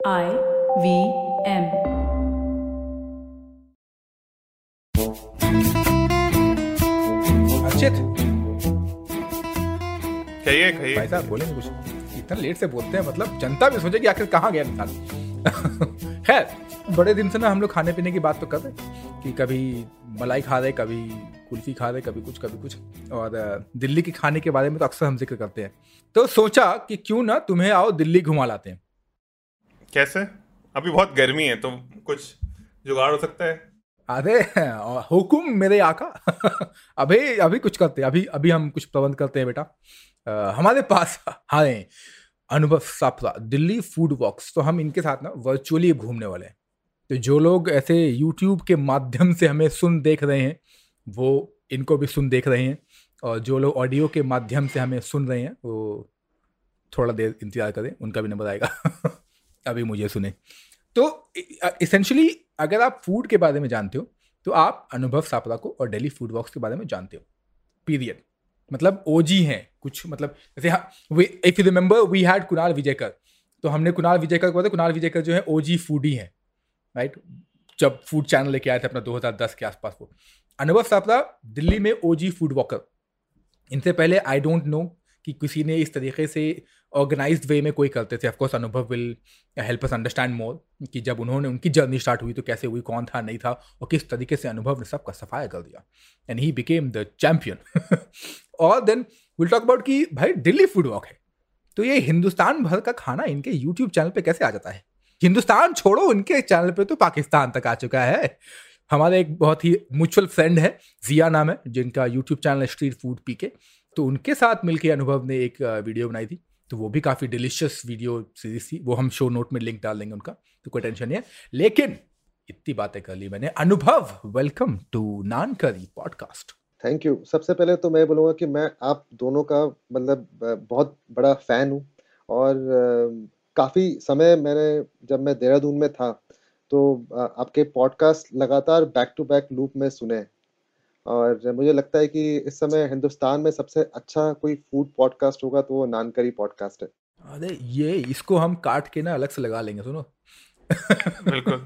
I V M. Archit कहिए कहिए। भाई साहब बोलेंगे कुछ। इतना लेट से बोलते हैं मतलब जनता भी सोचेगी आखिर कहाँ गया इंसान। खैर बड़े दिन से ना हम लोग खाने पीने की बात तो कर रहे कि कभी मलाई खा रहे कभी कुल्फी खा रहे कभी कुछ कभी कुछ। और दिल्ली के खाने के बारे में तो अक्सर हम ज़िक्र करते हैं। तो सोचा कि क्यों ना तुम्हें आओ दिल्ली घुमा लाते हैं। कैसे? अभी बहुत गर्मी है तो कुछ जुगाड़ हो सकता है। अरे, हुकुम मेरे आका। अभी अभी कुछ करते हैं अभी अभी हम कुछ प्रबंध करते हैं बेटा। हमारे पास आए अनुभव सापरा दिल्ली फ़ूड वॉक्स तो हम इनके साथ ना वर्चुअली घूमने वाले हैं। तो जो लोग ऐसे यूट्यूब के माध्यम से हमें सुन देख रहे हैं, वो इनको भी सुन देख रहे हैं। और जो लोग ऑडियो के माध्यम से हमें सुन रहे हैं, वो थोड़ा देर इंतज़ार करें, उनका भी नंबर आएगा। अभी मुझे सुने। तो इसेंशली अगर आप फ़ूड के बारे में जानते हो तो आप अनुभव सापरा को और डेली फ़ूड वॉक्स के बारे में जानते हो। पीरियड मतलब ओजी हैं, कुछ मतलब जैसे if you remember we had Kunal Vijayakar तो हमने कुणाल विजयकर को कुणाल विजयकर जो है ओ ओजी फूडी हैं राइट जब फ़ूड चैनल लेके आए थे अपना 2010 के आसपास वो। अनुभव सापरा दिल्ली में ओजी फ़ूड वॉकर इनसे पहले आई डोंट नो कि किसी ने इस तरीके से ऑर्गेनाइज्ड वे में कोई करते थे। Of course Anubhav will help us understand more कि जब उन्होंने, उनकी जर्नी स्टार्ट हुई तो कैसे हुई, कौन था, नहीं था और किस तरीके से अनुभव ने सबका सफाया कर दिया। And he became the champion और देन विल टॉक अबाउट कि भाई दिल्ली फ़ूड वॉक है। तो ये हिंदुस्तान भर का खाना इनके यूट्यूब चैनल पर कैसे आ जाता है? हिंदुस्तान छोड़ो उनके चैनल पर तो पाकिस्तान तक आ चुका है। हमारे एक बहुत ही म्यूचुअल फ्रेंड है, जिया नाम है, जिनका यूट्यूब चैनल है स्ट्रीट फ़ूड पी के तो उनके साथ मिलके अनुभव ने एक वीडियो बनाई थी। तो वो भी काफ़ी डिलीशियस वीडियो सीरीज़ थी। वो हम शो नोट में लिंक डाल देंगे उनका तो कोई टेंशन नहीं है। लेकिन इतनी बातें कर ली मैंने। अनुभव वेलकम टू नान करी पॉडकास्ट थैंक यू सबसे पहले तो मैं बोलूँगा कि मैं आप दोनों का मतलब बहुत बड़ा फ़ैन हूँ। और काफ़ी समय मैंने जब मैं देहरादून में था तो आपके पॉडकास्ट लगातार बैक टू बैक लूप में सुने। और मुझे लगता है कि इस समय हिंदुस्तान में सबसे अच्छा कोई फ़ूड पॉडकास्ट होगा तो वो नानकरी पॉडकास्ट है। अरे ये इसको हम काट के ना अलग से लगा लेंगे सुनो। बिल्कुल।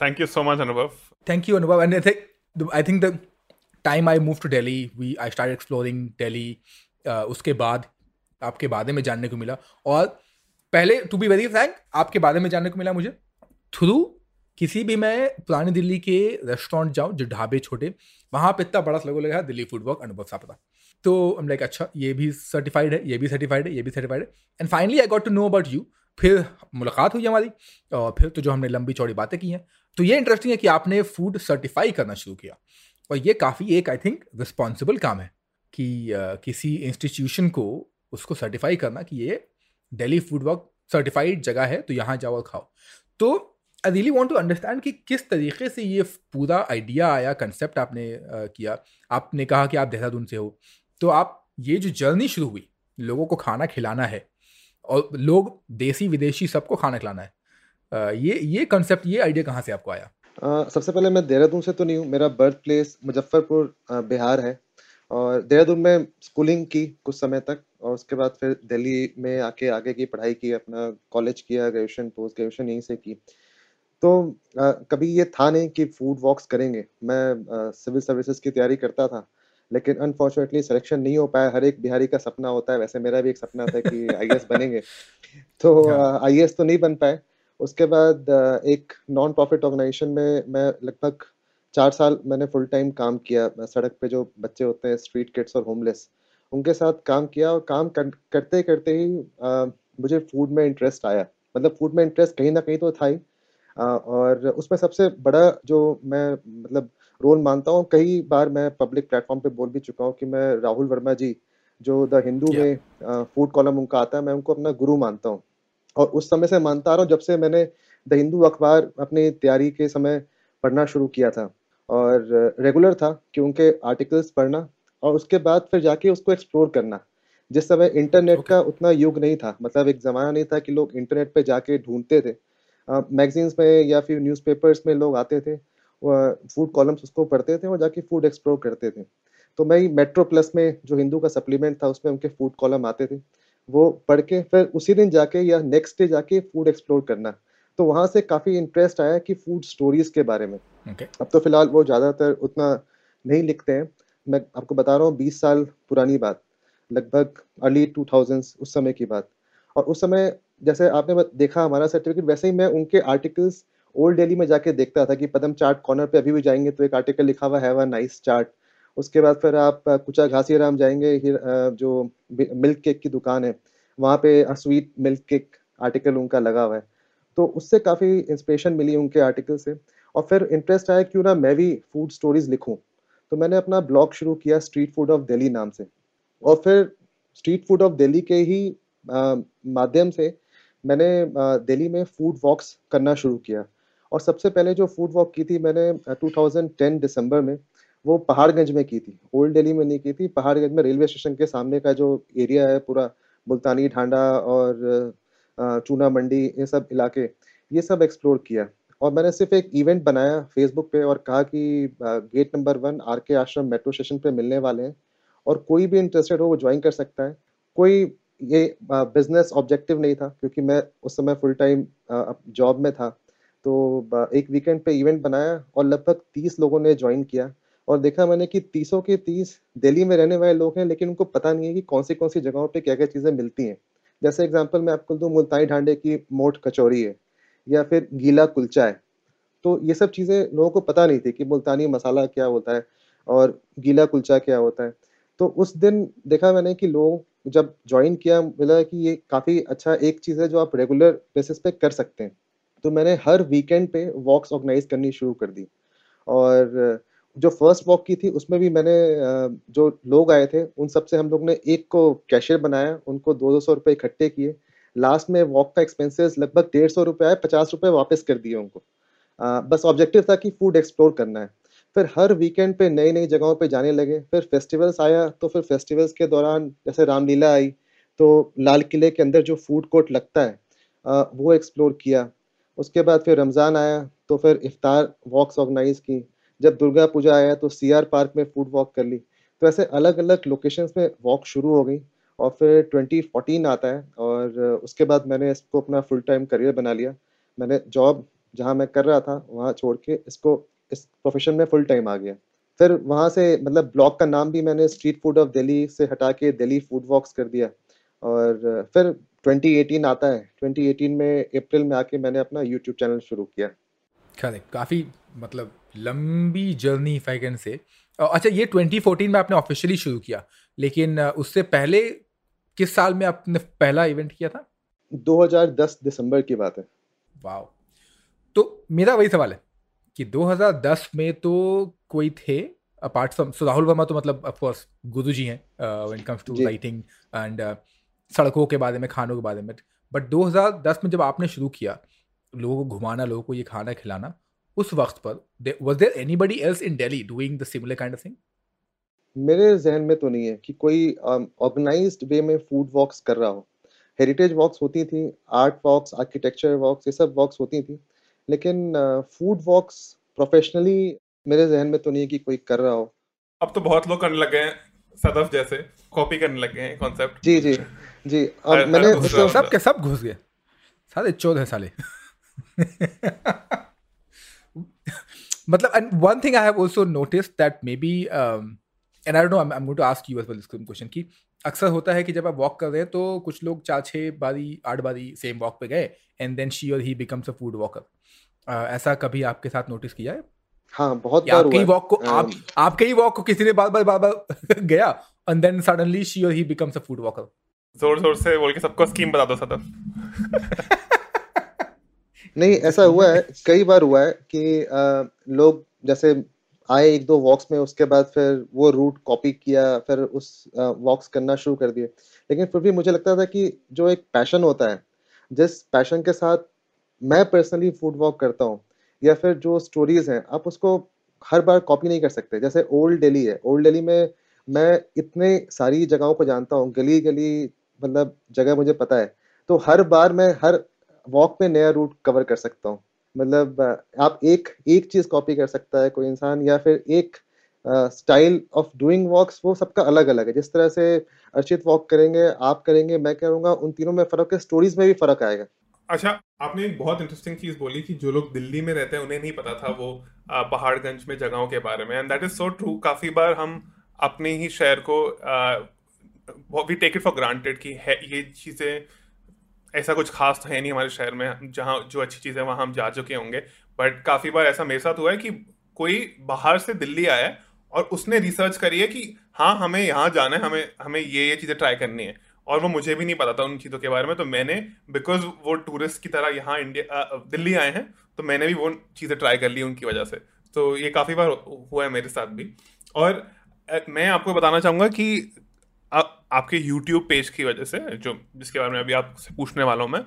Thank you so much Anubhav Thank you, Anubhav. And I think the, I think the time I moved to Delhi, we I started exploring Uh, उसके बाद आपके बारे में जानने को मिला। और पहले टू बी वेरी फ्रैंक आपके बारे में जानने को मिला मुझे थ्रू किसी भी मैं पुरानी दिल्ली के रेस्टोरेंट जाऊँ, जो ढाबे छोटे, वहाँ पे इतना बड़ा लोगो लगा, दिल्ली फ़ूड वर्क अनुभव सापता तो हम लाइक अच्छा ये भी सर्टिफाइड है, ये भी सर्टिफाइड है, ये भी सर्टिफाइड है। And finally I got to know about you फिर मुलाकात हुई हमारी, और फिर तो जो हमने लंबी चौड़ी बातें की हैं। तो ये इंटरेस्टिंग है कि आपने फ़ूड सर्टिफाई करना शुरू किया। और ये काफ़ी एक आई थिंक रिस्पॉन्सिबल काम है कि किसी इंस्टीट्यूशन को उसको सर्टिफाई करना कि ये दिल्ली फ़ूड वर्क सर्टिफाइड जगह है तो यहाँ जाओ और खाओ। तो I really want to understand कि किस तरीके से ये पूरा आइडिया आया कंसेप्ट आपने अ, किया? आपने कहा कि आप देहरादून से हो। तो आप ये जो जर्नी शुरू हुई लोगों को खाना खिलाना है और लोग देसी विदेशी सबको खाना खिलाना है अ, ये ये कंसेप्ट ये आइडिया कहाँ से आपको आया? अ, सबसे पहले मैं देहरादून से तो नहीं हूँ मेरा बर्थ प्लेस मुजफ्फरपुर बिहार है और देहरादून में स्कूलिंग की कुछ समय तक और उसके बाद फिर दिल्ली में आके आगे की पढ़ाई की अपना कॉलेज किया ग्रेजुएशन पोस्ट ग्रेजुएशन यहीं से की। तो अ, कभी ये था नहीं कि फ़ूड वॉक्स करेंगे। मैं सिविल सर्विसेज़ की तैयारी करता था लेकिन अनफॉर्चुनेटली सिलेक्शन नहीं हो पाया। हर एक बिहारी का सपना होता है वैसे मेरा भी एक सपना था कि आईएएस बनेंगे। तो हाँ। आईएएस तो नहीं बन पाए। उसके बाद एक नॉन प्रॉफिट ऑर्गेनाइजेशन में मैं लगभग चार साल मैंने फुल टाइम काम किया। सड़क पे जो बच्चे होते हैं स्ट्रीट किड्स और होमलेस उनके साथ काम किया और काम कर, करते करते ही अ, मुझे फ़ूड में इंटरेस्ट आया। मतलब फ़ूड में इंटरेस्ट कहीं ना कहीं तो था ही। और उसमें सबसे बड़ा जो मैं मतलब रोल मानता हूँ कई बार मैं पब्लिक प्लेटफॉर्म पे बोल भी चुका हूँ कि मैं राहुल वर्मा जी जो द हिंदू Yeah. में फ़ूड कॉलम उनका आता है मैं उनको अपना गुरु मानता हूँ और उस समय से मानता आ रहा हूँ जब से मैंने द हिंदू अखबार अपनी तैयारी के समय पढ़ना शुरू किया था और रेगुलर था कि उनके आर्टिकल्स पढ़ना और उसके बाद फिर जाके उसको एक्सप्लोर करना जिस समय इंटरनेट Okay. का उतना युग नहीं था मतलब एक ज़माना नहीं था कि लोग इंटरनेट पे जाके ढूंढते थे मैगजीन्स में या फिर न्यूज़पेपर्स में लोग आते थे फ़ूड कॉलम्स उसको पढ़ते थे और जाके फ़ूड एक्सप्लोर करते थे। तो मैं मेट्रो प्लस में जो हिंदू का सप्लीमेंट था उसमें उनके फ़ूड कॉलम आते थे। वो पढ़ के फिर उसी दिन जाके या नेक्स्ट डे जाके फ़ूड एक्सप्लोर करना। तो वहाँ से काफ़ी इंटरेस्ट आया कि फ़ूड स्टोरीज के बारे में। ओके अब तो फ़िलहाल वो ज़्यादातर उतना नहीं लिखते हैं। मैं आपको बता रहा हूँ बीस साल पुरानी बात लगभग अर्ली टू थाउजेंड्स उस समय की बात। और उस समय जैसे आपने देखा हमारा सर्टिफिकेट वैसे ही मैं उनके आर्टिकल्स ओल्ड दिल्ली में जाके देखता था कि पदम चार्ट कॉर्नर पे अभी भी जाएँगे तो एक आर्टिकल लिखा हुआ है नाइस चाट। उसके बाद फिर आप कुचा घासी राम जाएँगे जो मिल्क केक की दुकान है, वहाँ पे स्वीट मिल्क केक आर्टिकल उनका लगा हुआ है। तो उससे काफ़ी इंस्पिरेशन मिली उनके आर्टिकल से। और फिर इंटरेस्ट आया, क्यों ना मैं भी फ़ूड स्टोरीज लिखूं? तो मैंने अपना ब्लॉग शुरू किया स्ट्रीट फ़ूड ऑफ़ दिल्ली नाम से। और फिर स्ट्रीट फ़ूड ऑफ़ दिल्ली के ही माध्यम से मैंने दिल्ली में फ़ूड वॉक्स करना शुरू किया। और सबसे पहले जो फ़ूड वॉक की थी मैंने अ, 2010 दिसंबर में वो पहाड़गंज में की थी। ओल्ड दिल्ली में नहीं की थी पहाड़गंज में रेलवे स्टेशन के सामने का जो एरिया है पूरा मुल्तानी ढांडा और चूना मंडी ये सब इलाके ये सब एक्सप्लोर किया। और मैंने सिर्फ़ एक इवेंट बनाया फेसबुक पे और कहा कि गेट नंबर वन आर के आश्रम मेट्रो स्टेशन पे मिलने वाले हैं। और कोई भी इंटरेस्टेड हो वो ज्वाइन कर सकता है। कोई ये बिज़नेस ऑब्जेक्टिव नहीं था, क्योंकि मैं उस समय फुल टाइम जॉब में था। तो एक वीकेंड पे इवेंट बनाया और लगभग तीस लोगों ने ज्वाइन किया। और देखा मैंने कि तीसों के तीस दिल्ली में रहने वाले लोग हैं, लेकिन उनको पता नहीं है कि कौन सी कौन सी जगहों पे क्या क्या चीज़ें मिलती हैं। जैसे एग्जांपल मैं आपको दूँ मुल्तानी ढांडे की मोट कचौरी है, या फिर गीला कुलचा है। तो ये सब चीज़ें लोगों को पता नहीं थी कि मुल्तानी मसाला क्या होता है और गीला कुलचा क्या होता है। तो उस दिन देखा मैंने कि लोग जब ज्वाइन किया मिला कि ये काफ़ी अच्छा एक चीज़ है जो आप रेगुलर बेसिस पे कर सकते हैं। तो मैंने हर वीकेंड पे वॉक्स ऑर्गेनाइज करनी शुरू कर दी। और जो फ़र्स्ट वॉक की थी उसमें भी मैंने जो लोग आए थे उन सबसे हम लोग ने एक को कैशियर बनाया उनको दो दो सौ रुपये इकट्ठे किए। लास्ट में वॉक का एक्सपेंसेस लगभग डेढ़ सौ रुपये आए पचास रुपये वापस कर दिए उनको। अ, बस ऑब्जेक्टिव था कि फ़ूड एक्सप्लोर करना है। फिर हर वीकेंड पे नई नई जगहों पे जाने लगे। फिर फेस्टिवल्स आया तो फिर फेस्टिवल्स के दौरान जैसे रामलीला आई तो लाल किले के अंदर जो फ़ूड कोर्ट लगता है वो एक्सप्लोर किया। उसके बाद फिर रमज़ान आया तो फिर इफ्तार वॉक्स ऑर्गेनाइज की। जब दुर्गा पूजा आया तो सी आर पार्क में फ़ूड वॉक कर ली। तो ऐसे अलग अलग लोकेशंस में वॉक शुरू हो गई और फिर 2014 आता है और उसके बाद मैंने इसको अपना फुल टाइम करियर बना लिया। मैंने जॉब जहाँ मैं कर रहा था, वहाँ छोड़ के इसको इस प्रोफेशन में फुल टाइम आ गया। फिर वहाँ से मतलब ब्लॉग का नाम भी मैंने स्ट्रीट फ़ूड ऑफ़ दिल्ली से हटा के दिल्ली फ़ूड वॉक्स कर दिया। और फिर 2018 आता है। 2018 में अप्रैल में आके मैंने अपना यूट्यूब चैनल शुरू किया। करेक्ट काफ़ी मतलब लंबी journey if I can say अच्छा ये 2014 में आपने ऑफिशियली शुरू किया लेकिन उससे पहले किस साल में आपने पहला इवेंट किया था? 2010 दिसंबर की बात है। वाओ तो मेरा वही सवाल है। कि 2010 में तो कोई थे apart from so Rahul Verma तो मतलब ऑफ़ कोर्स गुरु जी हैं when comes to writing and सड़कों के बारे में खानों के बारे में। बट 2010 में जब आपने शुरू किया लोगों को घुमाना लोगों को ये खाना खिलाना उस वक्त पर was there anybody else in Delhi doing the similar kind of thing मेरे जहन में तो नहीं है कि कोई ऑर्गेनाइज्ड वे में फ़ूड वॉक्स कर रहा हो। हेरिटेज वॉक्स होती थी आर्ट वॉक्स आर्किटेक्चर वॉक्स ये सब वॉक्स होती थी। लेकिन फ़ूड वॉक्स प्रोफेशनली मेरे जहन में तो नहीं है कि कोई कर रहा हो। अब तो बहुत लोग करने लगे हैं सदफ जैसे कॉपी करने लगे हैं कॉन्सेप्ट जी जी जी अरे, मैंने अरे, सब के सब घुस गए। साले चौदह साले। मतलब one thing I have also noticed that maybe um, and I don't know I'm, I'm going to ask you as well this question अक्सर होता है कि जब आप वॉक कर रहे हैं तो कुछ लोग चार छः बारी आठ बारी सेम वॉक पे गए and then she or he becomes a food walker ऐसा कभी आपके साथ नोटिस किया है? हाँ बहुत बार आपके हुआ ही। वॉक को आप आपके ही वॉक को किसी ने बार बार बार बार गया and then suddenly she or he becomes a food walker ज़ोर ज़ोर से बोल के सबको स्कीम बता दो सदफ नहीं ऐसा हुआ है कई बार हुआ है कि अ, लोग जैसे आए एक दो वॉक्स में उसके बाद फिर वो रूट कॉपी किया फिर उस वॉक्स करना शुरू कर दिए। लेकिन फिर भी मुझे लगता था कि जो एक पैशन होता है जिस पैशन के साथ मैं पर्सनली फ़ूड वॉक करता हूँ, या फिर जो स्टोरीज हैं, आप उसको हर बार कॉपी नहीं कर सकते। जैसे ओल्ड दिल्ली है। ओल्ड दिल्ली में मैं इतने सारी जगहों को जानता हूँ, गली गली मतलब जगह मुझे पता है तो हर बार मैं हर वॉक में नया रूट कवर कर सकता हूँ। मतलब आप एक एक चीज़ कॉपी कर सकता है कोई इंसान, या फिर एक स्टाइल ऑफ़ डूइंग वॉक्स वो सबका अलग अलग है। जिस तरह से अर्चित वॉक करेंगे, आप करेंगे, मैं करूँगा, उन तीनों में फ़र्क है स्टोरीज में भी फ़र्क आएगा। अच्छा आपने एक बहुत इंटरेस्टिंग चीज़ बोली कि जो लोग दिल्ली में रहते हैं, उन्हें नहीं पता था वो पहाड़गंज में जगहों के बारे में and that is so true काफ़ी बार हम अपने ही शहर को we take it for granted कि है, ये चीज़ें, ऐसा कुछ खास तो है नहीं हमारे शहर में, जहाँ जो अच्छी चीज़ वहाँ हम जा चुके होंगे। बट काफ़ी बार ऐसा मेरे साथ हुआ है कि कोई बाहर से दिल्ली आया और उसने रिसर्च करी है कि हाँ हमें यहाँ जाना है, हमें हमें ये ये चीज़ें ट्राई करनी है। और वो मुझे भी नहीं पता था उन चीज़ों के बारे में तो मैंने बिकॉज़ वो टूरिस्ट की तरह यहाँ इंडिया दिल्ली आए हैं तो मैंने भी वो चीज़ें ट्राई कर ली उनकी वजह से। तो ये काफ़ी बार हुआ है मेरे साथ भी। और मैं आपको बताना चाहूँगा कि आ, आपके यूट्यूब पेज की वजह से जो जिसके बारे में अभी आपसे पूछने वाला हूँ मैं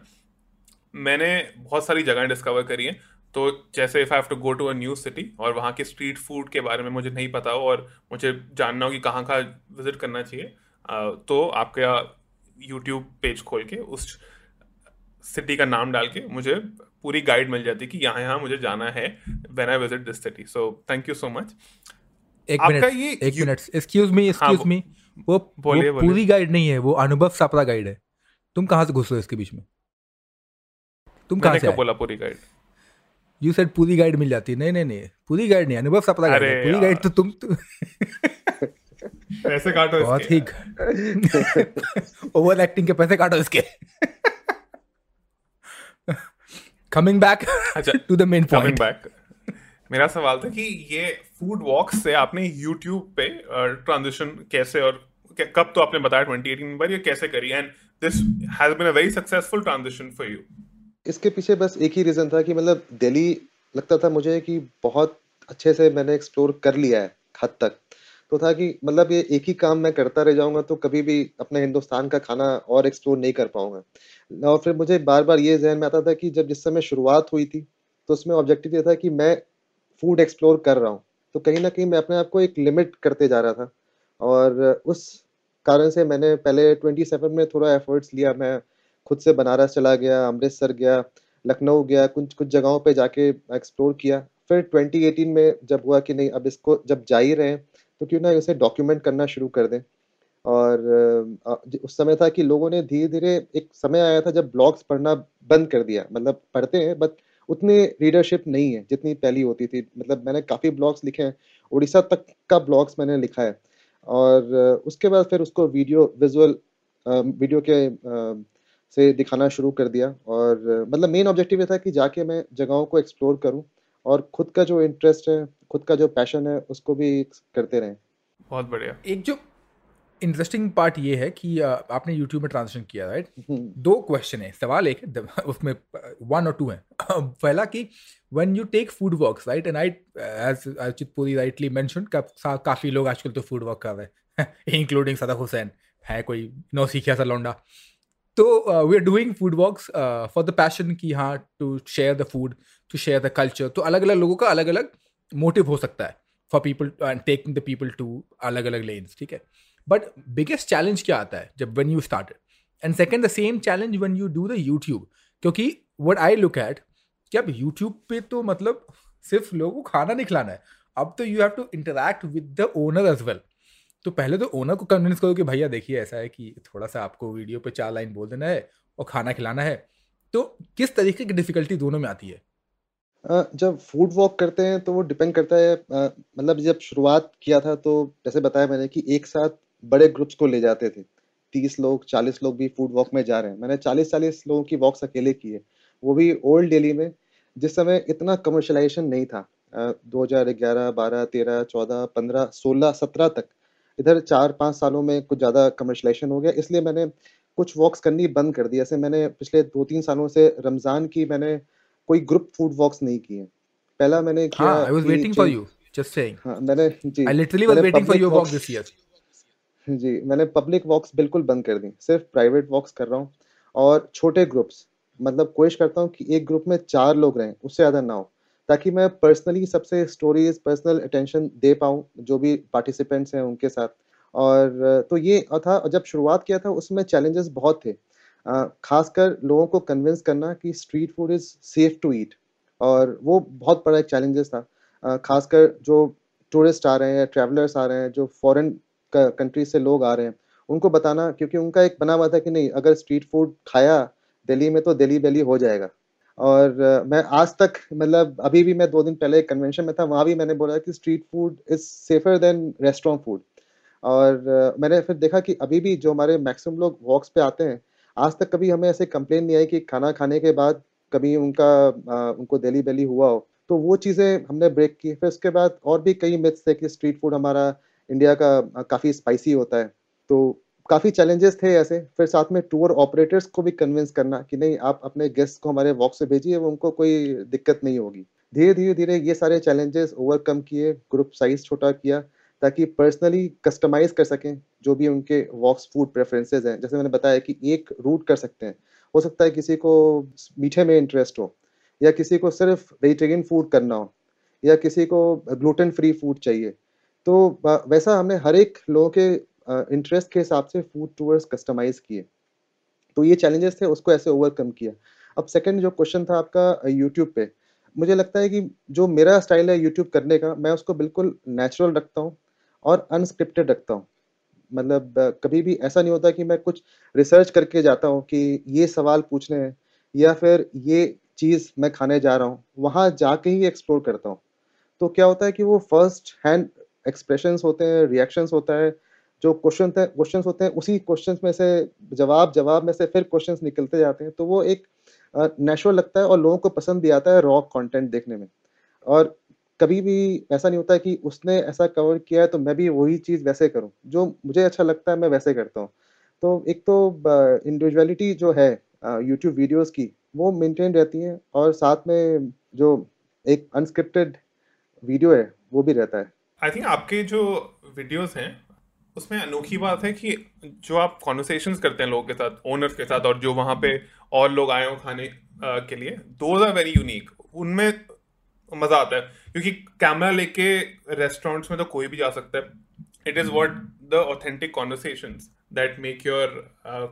मैंने बहुत सारी जगहें डिस्कवर करी हैं। तो जैसे if I have to go to a new city और वहाँ के स्ट्रीट फ़ूड के बारे में मुझे नहीं पता हो और मुझे जानना हो कि कहाँ कहाँ विज़िट करना चाहिए तो आपका यूट्यूब पेज खोल के उस सिटी का नाम डाल के मुझे पूरी गाइड मिल जाती कि यहाँ यहाँ मुझे जाना है when I visit this city so thank you so much एक मिनट एक minute excuse me excuse me वो, बोलिए वो पूरी गाइड नहीं है वो अनुभव सापरा गाइड है। तुम कहाँ से घुस रहे इसके बीच में? तुम कहाँ से बोला पूरी गाइड यू सेड पूरी गाइड मिल जाती नहीं नहीं नहीं। पूरी गाइड नहीं अनुभव सापरा गाइड पूरी गाइड तो तुम पैसे काटो बहुत ही ओवर एक्टिंग के पैसे काटो इसके। Coming back to the main point back मेरा सवाल था कि ये फ़ूड वॉक से आपने यूट्यूब पे ट्रांजिशन कैसे और कब तो आपने बताया 2018 में बार ये कैसे करी? And this has been a very successful transition for you इसके पीछे बस एक ही रीजन था कि मतलब दिल्ली लगता था मुझे कि बहुत अच्छे से मैंने एक्सप्लोर कर लिया है हद तक। तो था कि मतलब ये एक ही काम मैं करता रह जाऊँगा तो कभी भी अपने हिंदुस्तान का खाना और एक्सप्लोर नहीं कर पाऊँगा। और फिर मुझे बार बार ये जहन में आता था कि जब जिस समय शुरुआत हुई थी तो उसमें ऑब्जेक्टिव ये था कि मैं फ़ूड एक्सप्लोर कर रहा हूँ। तो कहीं ना कहीं मैं अपने आप को एक लिमिट करते जा रहा था। और उस कारण से मैंने पहले ट्वेंटी सेवन में थोड़ा एफर्ट्स लिया, मैं खुद से बनारस चला गया, अमृतसर गया, लखनऊ गया, कुछ कुछ जगहों पे जाके एक्सप्लोर किया। फिर 2018 में जब हुआ कि नहीं, अब इसको जब जा ही रहे हैं तो क्यों ना उसे डॉक्यूमेंट करना शुरू कर दें। और उस समय था कि लोगों ने धीरे धीरे एक समय आया था जब ब्लॉग्स पढ़ना बंद कर दिया। मतलब पढ़ते हैं बट उतनी रीडरशिप नहीं है, जितनी पहली होती थी। मतलब मैंने काफ़ी ब्लॉग्स लिखे हैं उड़ीसा तक का ब्लॉग्स मैंने लिखा है। और उसके बाद फिर उसको वीडियो विजुअल वीडियो के से दिखाना शुरू कर दिया। और मतलब मेन ऑब्जेक्टिव ये था कि जाके मैं जगहों को एक्सप्लोर करूँ। और खुद का जो इंटरेस्ट है खुद का जो पैशन है उसको भी करते रहें। बहुत बढ़िया। एक जो इंटरेस्टिंग पार्ट ये है कि आपने यूट्यूब में ट्रांसलेशन किया राइट हम्म। दो क्वेश्चन है। सवाल एक है उसमें वन और टू है। पहला कि when you take food works right and I as चितपुरी rightly mention काफ़ी लोग आजकल तो फ़ूड वर्क कर रहे हैं इंक्लूडिंग सदक हुसैन है कोई नौ सीखिया सा लौंडा। तो we are doing food walks for the passion की हाँ to share the food to share the culture तो अलग अलग लोगों का अलग अलग मोटिव हो सकता है for people and taking the people to अलग अलग लेन्स ठीक है? बट बिगेस्ट चैलेंज क्या आता है, जब when you start and second the same challenge one you do the YouTube क्योंकि वट आई लुक एट कि अब यूट्यूब पे तो मतलब सिर्फ़ लोगों को खाना नहीं खिलाना है। अब तो you have to interact with the owner as well तो पहले तो ओनर को कन्विंस करो कि भैया देखिए, ऐसा है कि थोड़ा सा आपको वीडियो पे चार लाइन बोल देना है और खाना खिलाना है। तो किस तरीके की डिफिकल्टी दोनों में आती है? जब फ़ूड वॉक करते हैं तो वो डिपेंड करता है मतलब जब शुरुआत किया था तो जैसे बताया मैंने कि एक साथ बड़े ग्रुप्स को ले जाते थे। तीस लोग, चालीस लोग भी फ़ूड वॉक में जा रहे हैं। मैंने चालीस चालीस लोगों की वॉक्स अकेले की है। वो भी ओल्ड दिल्ली में, जिस समय इतना कमर्शलाइजेशन नहीं था। दो हज़ार ग्यारह, बारह, तेरह, चौदह, पंद्रह, सोलह, सत्रह तक। इधर चार पाँच सालों में कुछ ज़्यादा कमर्शलाइजेशन हो गया। इसलिए मैंने कुछ वॉक्स करनी बंद कर दी ऐसे मैंने पिछले दो तीन सालों से रमज़ान की मैंने कोई ग्रुप फ़ूड वॉक्स नहीं किए। पहला मैंने किया हाँ. हाँ, मैंने जी. जी मैंने पब्लिक वॉक्स बिल्कुल बंद कर दी। सिर्फ़ प्राइवेट वॉक्स कर रहा हूँ। और छोटे ग्रुप्स मतलब कोशिश करता हूँ कि एक ग्रुप में चार लोग रहें उससे ज़्यादा ना हो। ताकि मैं पर्सनली सबसे स्टोरीज पर्सनल अटेंशन दे पाऊँ, जो भी पार्टिसिपेंट्स हैं उनके साथ। और तो ये था जब शुरुआत किया था, उसमें चैलेंजेस बहुत थे। खासकर लोगों को कन्विंस करना कि street food is safe to eat और वो बहुत बड़ा एक चैलेंजेस था। खासकर जो टूरिस्ट आ रहे हैं ट्रैवलर्स आ रहे हैं, जो फॉरेन कंट्री से लोग आ रहे हैं, उनको बताना, क्योंकि उनका एक बना हुआ था कि नहीं, अगर स्ट्रीट फ़ूड खाया, दिल्ली में तो दिल्ली बेली हो जाएगा। और मैं आज तक मतलब अभी भी मैं दो दिन पहले एक कन्वेंशन में था वहाँ भी मैंने बोला कि street food is safer than restaurant food और मैंने फिर देखा कि अभी भी जो हमारे मैक्सिमम लोग वॉक्स पे आते हैं आज तक कभी हमें ऐसे कंप्लेन नहीं आई कि खाना खाने के बाद कभी उनका uh, उनको दिल्ली बेली हुआ हो। तो वो चीज़ें हमने ब्रेक की। फिर उसके बाद और भी कई मिथ्स थे कि स्ट्रीट फ़ूड हमारा इंडिया का काफ़ी स्पाइसी होता है। तो काफ़ी चैलेंजेस थे ऐसे। फिर साथ में टूर ऑपरेटर्स को भी कन्विंस करना कि नहीं, आप अपने गेस्ट को हमारे वॉक से भेजिए उनको कोई दिक्कत नहीं होगी। धीरे धीरे धीरे ये सारे चैलेंजेस ओवरकम किए ग्रुप साइज़ छोटा किया, ताकि पर्सनली कस्टमाइज कर सकें जो भी उनके वॉक्स फ़ूड प्रेफरेंसेज हैं। जैसे मैंने बताया कि एक रूट कर सकते हैं। हो सकता है किसी को मीठे में इंटरेस्ट हो, या किसी को सिर्फ़ वेजिटेरियन फ़ूड करना हो, या किसी को ग्लूटेन फ्री फ़ूड चाहिए। तो वैसा हमने हर एक लोगों के इंटरेस्ट के हिसाब से फ़ूड टूर्स कस्टमाइज किए। तो ये चैलेंजेस थे, उसको ऐसे ओवरकम किया। अब सेकंड जो क्वेश्चन था आपका यूट्यूब पे। मुझे लगता है कि जो मेरा स्टाइल है यूट्यूब करने का, मैं उसको बिल्कुल नेचुरल रखता हूँ और अनस्क्रिप्टेड रखता हूँ। मतलब कभी भी ऐसा नहीं होता कि मैं कुछ रिसर्च करके जाता हूँ कि ये सवाल पूछने हैं या फिर ये चीज़ मैं खाने जा रहा हूँ, वहाँ जाके ही एक्सप्लोर करता हूँ। तो क्या होता है कि वो फ़र्स्ट हैंड एक्सप्रेशंस होते हैं रिएक्शंस होता है जो क्वेश्चन थे क्वेश्चंस होते हैं, उसी क्वेश्चन में से जवाब जवाब में से फिर क्वेश्चन निकलते जाते हैं। तो वो एक नेचुरल लगता है और लोगों को पसंद भी आता है रॉ कंटेंट देखने में। और कभी भी ऐसा नहीं होता कि उसने ऐसा कवर किया है तो मैं भी वही चीज़ वैसे करूँ। जो मुझे अच्छा लगता है मैं वैसे करता हूँ। तो एक तो इंडिविजुअलिटी जो है यूट्यूब वीडियोस की, वो मेंटेन रहती है और साथ में जो एक अनस्क्रिप्टेड वीडियो है, वो भी रहता है। आई थिंक आपके जो वीडियोस हैं उसमें अनोखी बात है कि जो आप कॉन्वर्सेशन करते हैं लोगों के साथ ओनर्स के साथ और जो वहाँ पे और लोग आए हो खाने के लिए दोज आर वेरी यूनिक उनमें मज़ा आता है, क्योंकि कैमरा लेके रेस्टोरेंट्स में तो कोई भी जा सकता है। It is what the authentic conversation that make your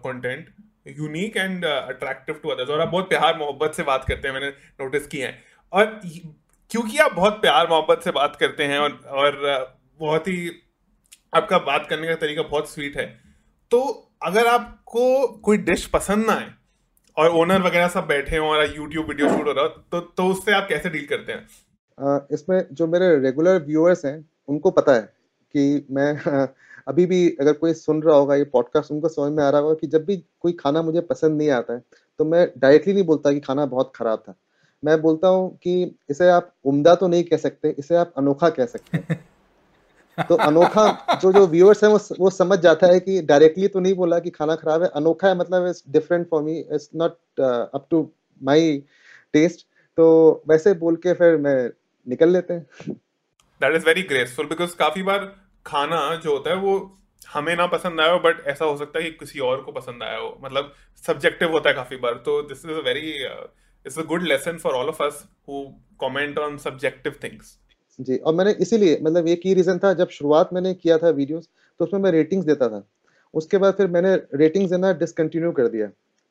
content unique and attractive to others और आप बहुत प्यार मोहब्बत से बात करते हैं, मैंने नोटिस किया है। और क्योंकि आप बहुत प्यार मोहब्बत से बात करते हैं और और बहुत ही आपका बात करने का तरीका बहुत स्वीट है। तो अगर आपको कोई डिश पसंद ना आए और ओनर वगैरह सब बैठे हों और यूट्यूब वीडियो शूट हो रहा तो तो उससे आप कैसे डील करते हैं? आ, इसमें जो मेरे रेगुलर व्यूअर्स हैं उनको पता है कि मैं अभी भी अगर कोई सुन रहा होगा ये पॉडकास्ट उनको समझ में आ रहा होगा कि जब भी कोई खाना मुझे पसंद नहीं आता है तो मैं डायरेक्टली नहीं बोलता कि खाना बहुत खराब था। मैं बोलता हूँ कि इसे आप उम्दा तो नहीं कह सकते इसे आप अनोखा कह सकते हैं। तो अनोखा जो जो व्यूअर्स हैं, वो वो समझ जाता है कि डायरेक्टली तो नहीं बोला कि खाना खराब है। अनोखा है मतलब it's different for me it's not up to my taste तो वैसे बोल के फिर मैं निकल लेते हैं। That is very graceful because काफ़ी बार खाना जो होता है, वो हमें ना पसंद आया हो बट ऐसा हो सकता है कि किसी और को पसंद आया हो। मतलब सब्जेक्टिव होता है काफ़ी बार। तो this is a very it's a good lesson for all of us who comment on subjective things जी, और मैंने इसीलिए मतलब एक ही रीज़न था, जब शुरुआत मैंने किया था वीडियोस तो उसमें मैं रेटिंग्स देता था। उसके बाद फिर मैंने रेटिंग्स देना डिसकंटिन्यू कर दिया।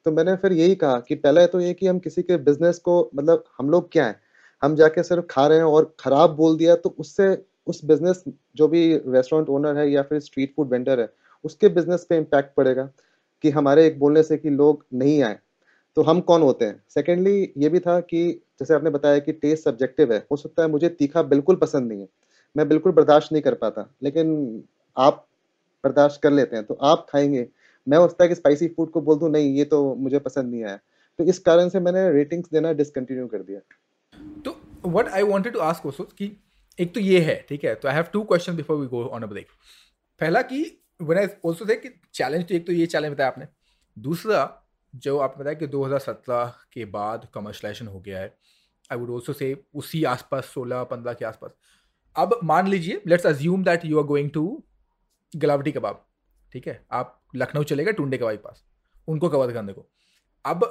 तो मैंने फिर यही कहा कि पहला तो ये कि हम किसी के बिज़नेस को मतलब हम लोग क्या है? हम जाके सिर्फ़ खा रहे हैं और ख़राब बोल दिया तो उससे उस बिज़नेस जो भी रेस्टोरेंट ओनर है या फिर स्ट्रीट फ़ूड वेंडर है, उसके बिज़नेस पे इम्पैक्ट पड़ेगा कि हमारे एक बोलने से कि लोग नहीं आए। तो हम कौन होते हैं? सेकेंडली ये भी था कि जैसे आपने बताया कि टेस्ट सब्जेक्टिव है। हो सकता है मुझे तीखा बिल्कुल पसंद नहीं है। मैं बिल्कुल बर्दाश्त नहीं कर पाता। लेकिन आप बर्दाश्त कर लेते हैं तो आप खाएँगे। मैं हो सकता है कि स्पाइसी फ़ूड को बोल दूँ, नहीं, ये तो मुझे पसंद नहीं आया। तो इस कारण से मैंने रेटिंग्स देना डिसकंटिन्यू कर दिया। तो what I wanted to ask also कि एक तो ये है, ठीक है? तो I have two question before we go on a break पहला कि व्हेन आई आल्सो से कि चैलेंज तो एक तो ये चैलेंज बताया आपने। दूसरा जो आपने बताया कि 2017 के बाद कमर्शलाइजेशन हो गया है। आई वुड ऑल्सो से उसी आसपास 16 15 के आसपास। अब मान लीजिए let's assume that you are going to Galouti kebab ठीक है? आप लखनऊ चलेगा टुंडे कबाई पास, उनको कवर करने को। अब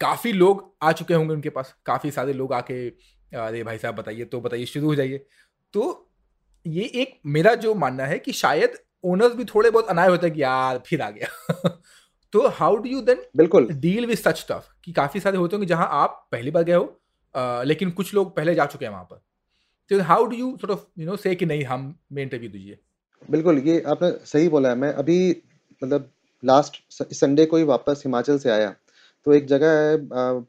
काफ़ी लोग आ चुके होंगे उनके पास, काफ़ी सारे लोग आके, अरे भाई साहब, बताइए तो बताइए, शुरू हो जाइए। तो ये एक मेरा जो मानना है कि शायद ओनर्स भी थोड़े बहुत अनाय होते हैं कि यार, फिर आ गया। तो हाउ डू यू देन बिल्कुल। डील विद सच स्टफ़ कि काफ़ी सारे होते होंगे जहाँ आप पहली बार गए हो आ, लेकिन कुछ लोग पहले जा चुके हैं वहाँ पर। तो how do you sort of you know say कि नहीं हम में इंटरव्यू दीजिए। बिल्कुल ये आपने सही बोला है। मैं अभी मतलब लास्ट संडे को ही वापस हिमाचल से आया। तो एक जगह है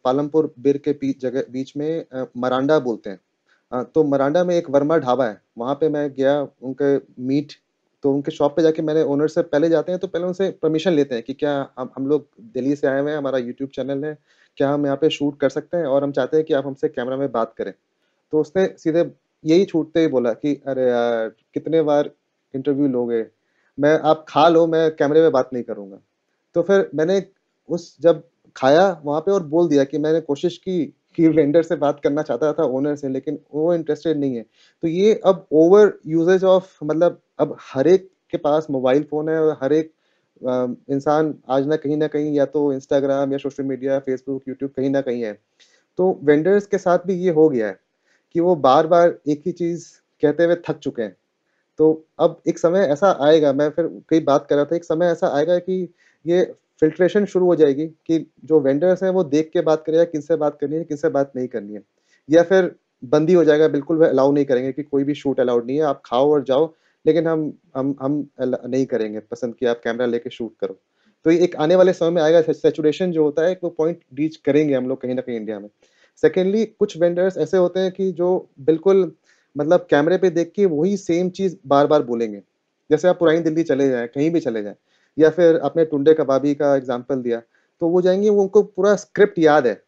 पालमपुर बिर के बीच जगह बीच में मरांडा बोलते हैं। तो मरांडा में एक वर्मा ढाबा है। वहाँ पे मैं गया उनके मीट तो उनके शॉप पे जाके मैंने ओनर से पहले जाते हैं तो पहले उनसे परमिशन लेते हैं कि क्या हम हम लोग दिल्ली से आए हुए हैं, हमारा यूट्यूब चैनल है, क्या हम यहाँ पे शूट कर सकते हैं और हम चाहते हैं कि आप हमसे कैमरा में बात करें। तो उसने सीधे यही छूटते ही बोला कि, अरे यार, कितने बार इंटरव्यू लोगे? मैं, आप खा लो, मैं कैमरे में बात नहीं करूँगा। तो फिर मैंने उस, जब खाया वहाँ पे और बोल दिया कि मैंने कोशिश की कि वेंडर से बात करना चाहता था ओनर से, लेकिन वो इंटरेस्टेड नहीं है। तो ये अब ओवर यूजेज ऑफ़ मतलब अब हर एक के पास मोबाइल फ़ोन है और हर एक इंसान आज ना कहीं ना कहीं या तो इंस्टाग्राम या सोशल मीडिया फेसबुक यूट्यूब कहीं ना कहीं है। तो वेंडर्स के साथ भी ये हो गया है कि वो बार बार एक ही चीज़ कहते हुए थक चुके हैं। तो अब एक समय ऐसा आएगा, मैं फिर कई बात कर रहा था, एक समय ऐसा आएगा कि ये फिल्ट्रेशन शुरू हो जाएगी कि जो वेंडर्स हैं वो देख के बात करेगा किनसे बात करनी है, किनसे बात नहीं करनी है। या फिर बंदी हो जाएगा, बिल्कुल वह अलाउ नहीं करेंगे कि कोई भी शूट अलाउड नहीं है। आप खाओ और जाओ, लेकिन हम हम हम नहीं करेंगे। पसंद कि आप कैमरा लेके शूट करो। तो ये एक आने वाले समय में आएगा सेचुरेशन जो होता है वो पॉइंट रीच करेंगे हम लोग कहीं ना कहीं इंडिया में। सेकेंडली कुछ वेंडर्स ऐसे होते हैं कि जो बिल्कुल मतलब कैमरे पे देख के वही सेम चीज़ बार बार बोलेंगे। जैसे आप पुरानी दिल्ली चले जाएँ, कहीं भी चले जाएँ या फिर आपने टुंडे कबाबी का एग्जांपल दिया तो वो जाएँगे, वो उनको पूरा स्क्रिप्ट याद है।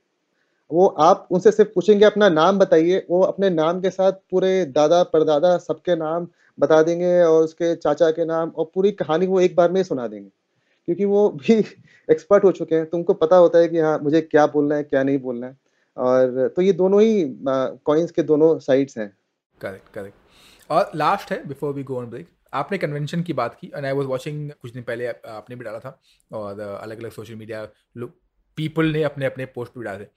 वो आप उनसे सिर्फ़ पूछेंगे, अपना नाम बताइए, वो अपने नाम के साथ पूरे दादा परदादा सबके नाम बता देंगे और उसके चाचा के नाम और पूरी कहानी वो एक बार में सुना देंगे। क्योंकि वो भी एक्सपर्ट हो चुके हैं तुमको पता होता है कि हाँ मुझे क्या बोलना है, क्या नहीं बोलना है। और तो ये दोनों ही कॉइन्स के दोनों साइड्स हैं। करेक्ट करेक्ट और लास्ट है before we go on break आपने कन्वेंशन की बात की एंड आई वाज वाचिंग कुछ दिन पहले आपने भी डाला था, और अलग अलग सोशल मीडिया पीपल ने अपने अपने पोस्ट भी डाले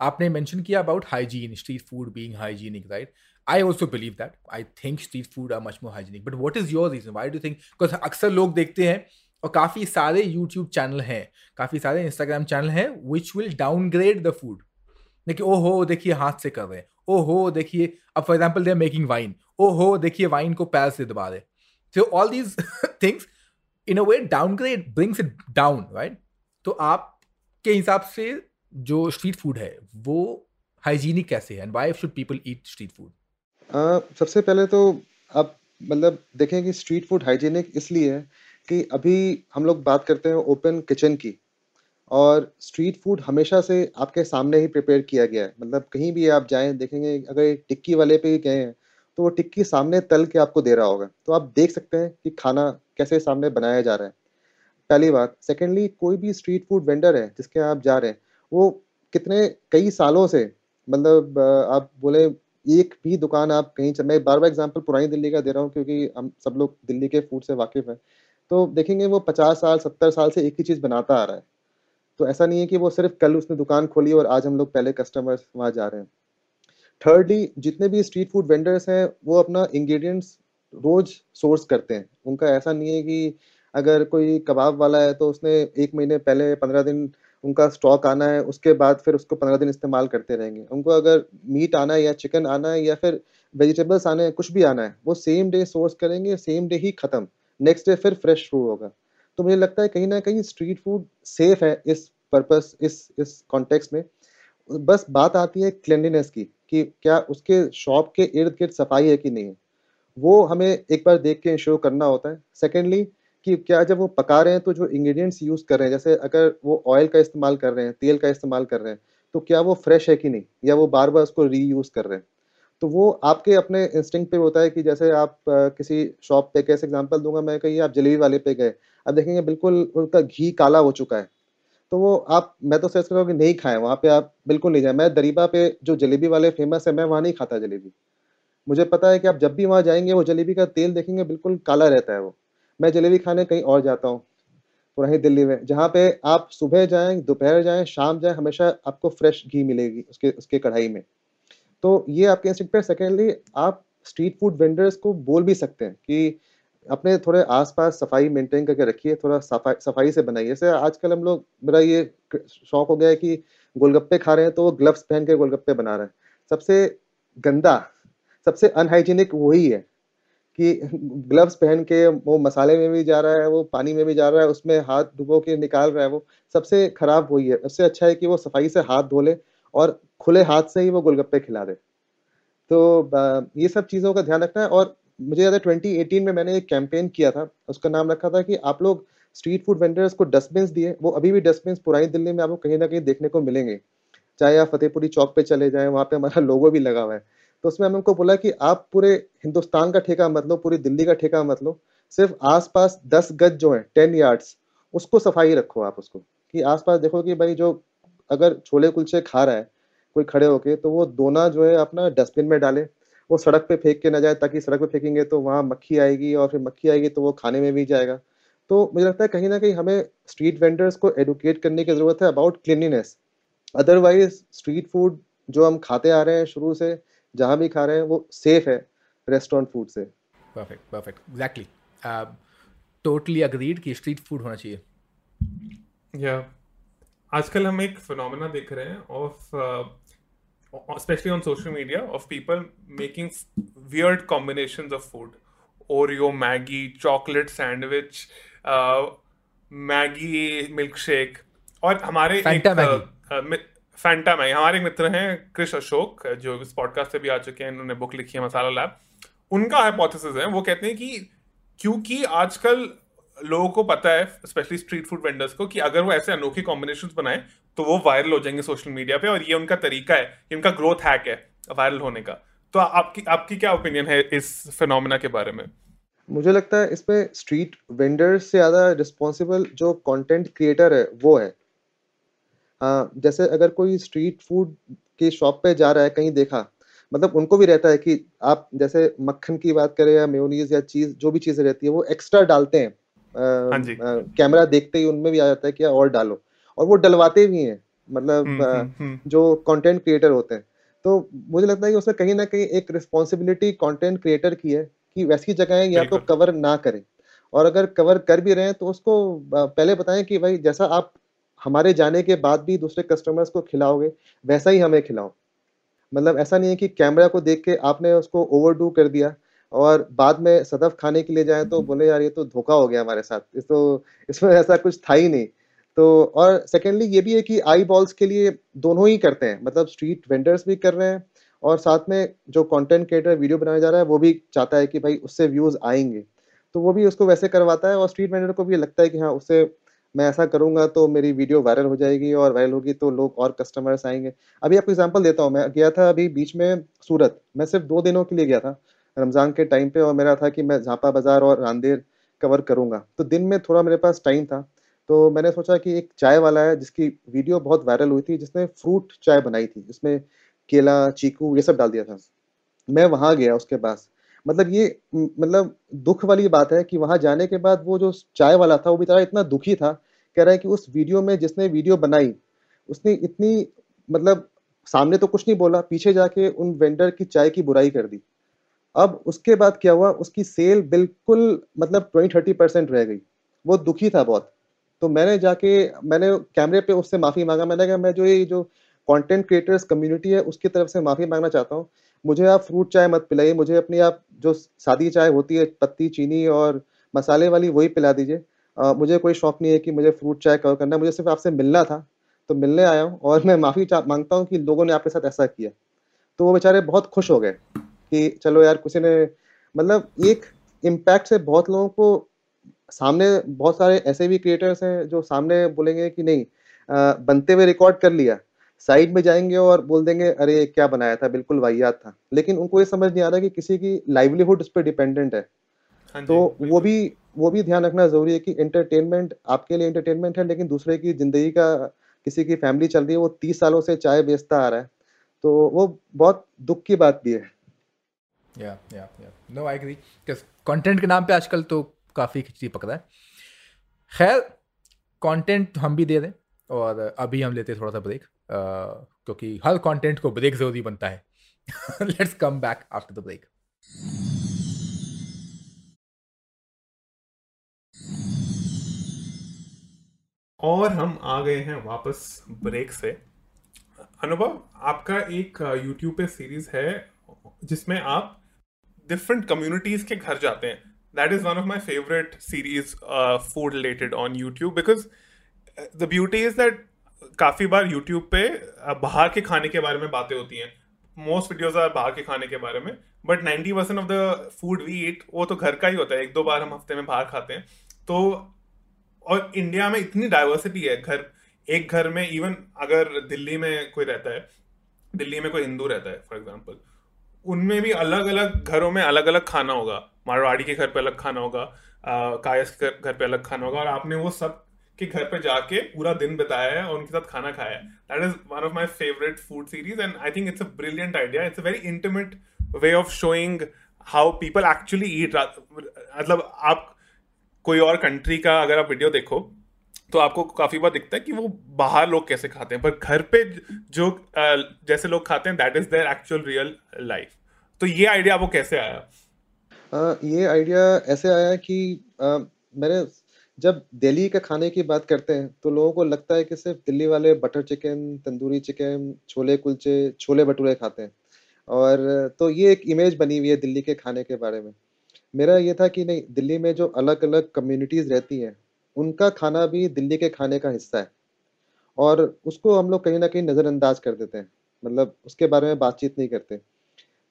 आपने मेंशन किया about hygiene street food being hygienic right I also believe that I think street food are much more hygienic but what is your reason why do think because अक्सर लोग देखते हैं, और काफ़ी सारे यूट्यूब चैनल हैं, काफ़ी सारे इंस्टाग्राम चैनल हैं which will downgrade the food देखिए, ओहो, देखिए, हाथ से कर रहे हैं। ओ हो देखिए, अब for example they are making wine ओ हो देखिए वाइन को पैर से दबा रहे so all these things in a way downgrade brings it down right तो आपके हिसाब से जो स्ट्रीट फ़ूड है, वो हाइजीनिक कैसे है? And why should people eat street food सबसे पहले तो आप मतलब देखें कि स्ट्रीट फ़ूड हाइजीनिक इसलिए है कि अभी हम लोग बात करते हैं ओपन किचन की। और स्ट्रीट फ़ूड हमेशा से आपके सामने ही प्रिपेयर किया गया है। मतलब कहीं भी आप जाएँ, देखेंगे, अगर टिक्की वाले पे ही गए हैं तो वो टिक्की सामने तल के आपको दे रहा होगा। तो आप देख सकते हैं कि खाना कैसे सामने बनाया जा रहा है। पहली बात सेकेंडली कोई भी स्ट्रीट फ़ूड वेंडर है जिसके आप जा रहे हैं, वो कितने, कई सालों से मतलब आप बोले, एक भी दुकान आप कहीं चल, मैं बार बार एग्ज़ाम्पल पुरानी दिल्ली का दे रहा हूँ क्योंकि हम सब लोग दिल्ली के फ़ूड से वाकिफ हैं। तो देखेंगे वो पचास साल, सत्तर साल से एक ही चीज़ बनाता आ रहा है। तो ऐसा नहीं है कि वो सिर्फ़ कल उसने दुकान खोली और आज हम लोग पहले कस्टमर्स वहाँ जा रहे हैं। थर्डली जितने भी स्ट्रीट फ़ूड वेंडर्स हैं, वो अपना इंग्रेडिएंट्स रोज सोर्स करते हैं। उनका ऐसा नहीं है कि अगर कोई कबाब वाला है तो उसने एक महीने पहले पंद्रह दिन उनका स्टॉक आना है, उसके बाद फिर उसको पंद्रह दिन इस्तेमाल करते रहेंगे। उनको अगर मीट आना है या चिकन आना है या फिर वेजिटेबल्स आना है, कुछ भी आना है, वो सेम डे सोर्स करेंगे सेम डे ही खत्म। नेक्स्ट डे फिर फ्रेश शुरू होगा। तो मुझे लगता है कहीं ना कहीं स्ट्रीट फ़ूड सेफ़ है इस पर्पस इस इस कॉन्टेक्स्ट में। बस बात आती है क्लेanलीनेस की। कि क्या उसके शॉप के इर्द गिर्द सफ़ाई है कि नहीं है? वो हमें एक बार देख के इंश्योर करना होता है। सेकेंडली कि क्या जब वो पका रहे हैं तो जो इंग्रेडिएंट्स यूज़ कर रहे हैं, जैसे अगर वो ऑयल का इस्तेमाल कर रहे हैं, तेल का इस्तेमाल कर रहे हैं तो क्या वो फ्रेश है कि नहीं? या वो बार बार उसको री कर रहे हैं? तो वो आपके अपने इंस्टिंग पे होता है कि जैसे आप किसी शॉप पे कैसे एग्जांपल दूँगा मैं कहीं आप जलेबी वाले पे गए अब देखेंगे बिल्कुल उनका घी काला हो चुका है। तो वो आप, मैं तो सजेस्ट करूँगा कि नहीं खाएँ, वहाँ पे आप बिल्कुल नहीं जाएँ। मैं दरीबा पे जो जलेबी वाले फ़ेमस है, मैं वहाँ नहीं खाता जलेबी। मुझे पता है कि आप जब भी वहाँ जाएँगे, वो जलेबी का तेल देखेंगे, बिल्कुल काला रहता है वो। मैं जलेबी खाने कहीं और जाता हूँ पुरानी दिल्ली में, जहाँ पे आप सुबह जाएँ, दोपहर जाएँ, शाम जाएँ, हमेशा आपको फ्रेश घी मिलेगी उसके उसके कढ़ाई में। तो ये आपके इंस्टिंक्ट पे सेकेंडली आप स्ट्रीट फ़ूड वेंडर्स को बोल भी सकते हैं कि अपने थोड़े आसपास सफ़ाई मेंटेन करके रखिए, थोड़ा सफ़ाई सफ़ाई से बनाइए। जैसे आजकल हम लोग, मेरा ये शौक हो गया है कि गोलगप्पे खा रहे हैं तो वो ग्लव्स पहन के गोलगप्पे बना रहे हैं। सबसे गंदा, सबसे अनहाइजीनिक वही है कि ग्लव्स पहन के वो मसाले में भी जा रहा है, वो पानी में भी जा रहा है, उसमें हाथ डुबो के निकाल रहा है वो, सबसे खराब वही है। उससे अच्छा है कि वो सफ़ाई से हाथ धो ले और खुले हाथ से ही वो गोलगप्पे खिला दे। तो ये सब चीज़ों का ध्यान रखना है और मुझे याद है 2018 में मैंने एक कैंपेन किया था। उसका नाम रखा था कि आप लोग स्ट्रीट फ़ूड वेंडर्स को डस्टबिन दिए। वो अभी भी डस्टबिन पुरानी दिल्ली में आपको कहीं ना कहीं देखने को मिलेंगे। चाहे आप फतेहपुरी चौक पे चले जाएँ, वहाँ पे हमारा लोगो भी लगा हुआ है। तो उसमें हमने उनको बोला कि आप पूरे हिंदुस्तान का ठेका मत लो, पूरी दिल्ली का ठेका मत लो। सिर्फ़ आसपास दस गज जो है टेन यार्ड्स उसको सफ़ाई रखो आप उसको। कि आसपास देखो कि भाई जो अगर छोले कुलचे खा रहा है, कोई खड़े होके तो वो दोना जो है अपना डस्टबिन में डाले। वो सड़क पे फेंक के ना जाए ताकि सड़क पे फेंकेंगे तो वहाँ मक्खी आएगी और फिर मक्खी आएगी तो वो खाने में भी जाएगा। तो मुझे लगता है कहीं ना कहीं हमें स्ट्रीट वेंडर्स को एडुकेट करने की ज़रूरत है about cleanliness otherwise street food जो हम खाते आ रहे हैं शुरू से जहाँ भी खा रहे हैं वो सेफ़ है रेस्टोरेंट फ़ूड से। Perfect perfect exactly totally agreed कि स्ट्रीट फ़ूड होना चाहिए। या आजकल हम एक फिनोमेना देख रहे हैं of specially on social media of people making weird combinations of food Oreo Maggi chocolate sandwich Maggi milkshake और हमारे फैंटा मैगी हमारे एक मित्र हैं कृष अशोक जो इस पॉडकास्ट से भी आ चुके हैं इन्होंने बुक लिखी है मसाला लैब उनका हाइपोथेसिस है वो कहते हैं कि क्योंकि आजकल लोगों को पता है स्पेशली स्ट्रीट फ़ूड वेंडर्स को कि अगर वो ऐसे अनोखे कॉम्बिनेशन बनाए तो वो वायरल हो जाएँगे सोशल मीडिया पे और ये उनका तरीका है इनका ग्रोथ हैक है वायरल होने का। तो आपकी आपकी क्या ओपिनियन है इस फिनोमिना के बारे में? मुझे लगता है इसमें स्ट्रीट वेंडर्स से ज़्यादा रिस्पॉन्सिबल जो कंटेंट क्रिएटर है वो है। हाँ जैसे अगर कोई स्ट्रीट फ़ूड की शॉप पे जा रहा है कहीं देखा मतलब उनको भी रहता है कि आप जैसे मक्खन की बात करें या मेयोनीज या चीज़ जो भी चीज़ें रहती है वो एक्स्ट्रा डालते हैं। हाँ कैमरा देखते ही उनमें भी आ जाता है कि और डालो। और वो डलवाते भी हैं मतलब हम्म, हम्म, हम्म। जो कंटेंट क्रिएटर होते हैं। तो मुझे लगता है कि उसमें कहीं ना कहीं एक रिस्पॉन्सिबिलिटी कंटेंट क्रिएटर की है कि वैसी जगह या तो कवर ना करें। और अगर कवर कर भी रहे हैं तो उसको पहले बताएँ कि भाई जैसा आप हमारे जाने के बाद भी दूसरे कस्टमर्स को खिलाओगे वैसा ही हमें खिलाओ। मतलब ऐसा नहीं है कि कैमरा को देख के आपने उसको ओवरडू कर दिया और बाद में सदफ खाने के लिए जाए तो बोले यार ये तो धोखा हो गया हमारे साथ। इस तो इसमें ऐसा कुछ था ही नहीं। तो और सेकेंडली ये भी है कि आई बॉल्स के लिए दोनों ही करते हैं। मतलब स्ट्रीट वेंडर्स भी कर रहे हैं और साथ में जो कंटेंट क्रिएटर वीडियो बनाया जा रहा है, वो भी चाहता है कि भाई उससे व्यूज़ आएँगे। तो वो भी उसको वैसे करवाता है और स्ट्रीट वेंडर को भी लगता है कि हाँ उससे मैं ऐसा करूँगा तो मेरी वीडियो वायरल हो जाएगी और वायरल होगी तो लोग और कस्टमर्स आएँगे। अभी आपको एग्जांपल देता हूँ, मैं गया था अभी बीच में सूरत। मैं सिर्फ़ दो दिनों के लिए गया था, रमज़ान के टाइम पे और मेरा था कि मैं झापा बाज़ार और रांदेर कवर करूँगा। तो दिन में थोड़ा मेरे पास टाइम था। तो मैंने सोचा कि एक चाय वाला है, जिसकी वीडियो बहुत वायरल हुई थी, जिसने फ्रूट चाय बनाई थी, जिसमें केला, चीकू, ये सब डाल दिया था। मैं वहाँ गया उसके पास। मतलब ये मतलब दुख वाली बात है कि वहाँ जाने के बाद वो जो चाय वाला था, वो बेचारा इतना दुखी था, कह रहा है कि उस वीडियो में जिसने वीडियो बनाई, उसने इतनी मतलब सामने तो कुछ नहीं बोला, पीछे जाके उन वेंडर की चाय की बुराई कर दी। अब उसके बाद क्या हुआ, उसकी सेल बिल्कुल मतलब ट्वेंटी, थर्टी परसेंट रह गई। वो दुखी था बहुत। तो मैंने जाके, मैंने कैमरे पे उससे माफ़ी मांगा। मैंने कहा, मैं जो ये, जो कंटेंट क्रिएटर्स कम्युनिटी है, उसकी तरफ़ से माफ़ी मांगना चाहता हूँ। मुझे आप फ्रूट चाय मत पिलाइए। मुझे अपनी आप, जो सादी चाय होती है, पत्ती, चीनी और मसाले वाली, वही पिला दीजिए। मुझे कोई शौक नहीं है कि मुझे फ्रूट चाय कवर करना मुझे सिर्फ़ आपसे मिलना था तो मिलने आया हूँ और मैं माफ़ी माँगता हूँ कि लोगों ने आपके साथ ऐसा किया। तो वो बेचारे बहुत खुश हो गए कि, चलो यार, किसी ने मतलब एक इम्पैक्ट से बहुत लोगों को सामने बहुत सारे ऐसे भी क्रिएटर्स हैं जो सामने बोलेंगे कि नहीं आ, बनते हुए रिकॉर्ड कर लिया। साइड में जाएँगे और बोल देंगे अरे क्या बनाया था? बिल्कुल वाहियात था। लेकिन उनको ये समझ नहीं आ रहा कि किसी की लाइवलीहुड उस पर डिपेंडेंट है। हाँ तो वो भी वो भी ध्यान रखना ज़रूरी है कि एंटरटेनमेंट आपके लिए एंटरटेनमेंट है लेकिन दूसरे की ज़िंदगी का किसी की फैमिली चल रही है वो तीस सालों से चाय बेचता आ रहा है। तो वो बहुत दुख की बात भी है। या या या नो आई एग्री कंटेंट के नाम पे आजकल तो काफ़ी खिचड़ी पकड़ा है। खैर कंटेंट हम भी दे दें और अभी हम लेते हैं थोड़ा सा ब्रेक क्योंकि हर कंटेंट को ब्रेक ज़रूरी बनता है। Let's come back after the break और हम आ गए हैं वापस ब्रेक से। अनुभव, आपका एक यूट्यूब पे सीरीज़ है जिसमें आप डिफरेंट कम्युनिटीज के घर जाते हैं। That is one of my favourite series food related on YouTube because the beauty is that काफ़ी बार यूट्यूब पे uh, बाहर के खाने के बारे में बातें होती हैं। मोस्ट वीडियोज़ आर बाहर के खाने के बारे में but ninety percent of the food we eat वो तो घर का ही होता है। एक दो बार हम हफ़्ते में बाहर खाते हैं। तो और इंडिया में इतनी डाइवर्सिटी है घर एक घर में इवन अगर दिल्ली में कोई रहता है दिल्ली में कोई हिंदू रहता है फॉर एग्ज़ाम्पल उनमें भी अलग अलग घरों में अलग अलग खाना होगा। मारवाड़ी के घर पे अलग खाना होगा कायस के घर पे अलग खाना होगा और आपने वो सब के घर पे जाके पूरा दिन बिताया है और उनके साथ खाना खाया है। That is one of my favourite food series and I think it's a brilliant idea it's a very intimate way of showing how people actually eat मतलब आप कोई और कंट्री का अगर आप वीडियो देखो तो आपको काफ़ी बार दिखता है कि वो बाहर लोग कैसे खाते हैं, पर घर पे जो जैसे लोग खाते हैं that is their actual real life तो ये आइडिया आपको कैसे आया? ये आइडिया ऐसे आया कि मैंने जब दिल्ली के खाने की बात करते हैं तो लोगों को लगता है कि सिर्फ़ दिल्ली वाले butter chicken tandoori chicken chole kulche, chole bhature खाते हैं। और तो ये एक इमेज बनी हुई है दिल्ली के खाने के बारे में। मेरा ये था कि नहीं, दिल्ली में जो अलग अलग कम्युनिटीज़ रहती हैं उनका खाना भी दिल्ली के खाने का हिस्सा है। और उसको हम लोग कहीं ना कहीं नज़रअंदाज कर देते हैं मतलब उसके बारे में बातचीत नहीं करते।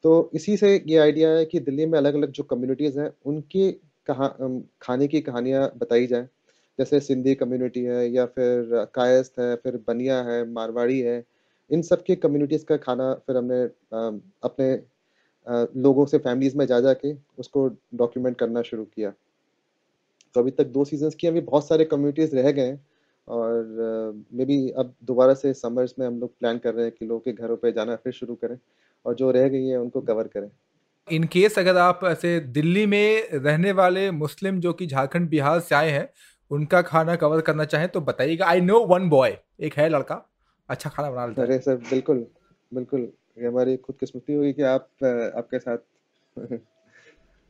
तो इसी से ये आइडिया है कि दिल्ली में अलग अलग जो कम्युनिटीज़ हैं, उनकी कहा खाने की कहानियाँ बताई जाए। जैसे सिंधी कम्युनिटी है या फिर कायस्थ है, फिर बनिया है, मारवाड़ी है, इन सब के कम्युनिटीज़ का खाना फिर हमने अपने लोगों से फैमिलीज़ में जा जा के उसको डॉक्यूमेंट करना शुरू किया। तो अभी तक दो सीजन्स की अभी बहुत सारे कम्युनिटीज़ रह गए हैं। और मे बी अब दोबारा से समर्स में हम लोग प्लान कर रहे हैं कि लोगों के घरों पे जाना फिर शुरू करें और जो रह गई है उनको कवर करें। इन केस अगर आप ऐसे दिल्ली में रहने वाले मुस्लिम जो कि झारखंड बिहार से आए हैं उनका खाना कवर करना चाहें तो बताइएगा। आई नो वन बॉय एक है लड़का अच्छा खाना बना लेता है। अरे सर बिल्कुल बिल्कुल ये हमारी खुदकिस्मती होगी कि आप आपके साथ।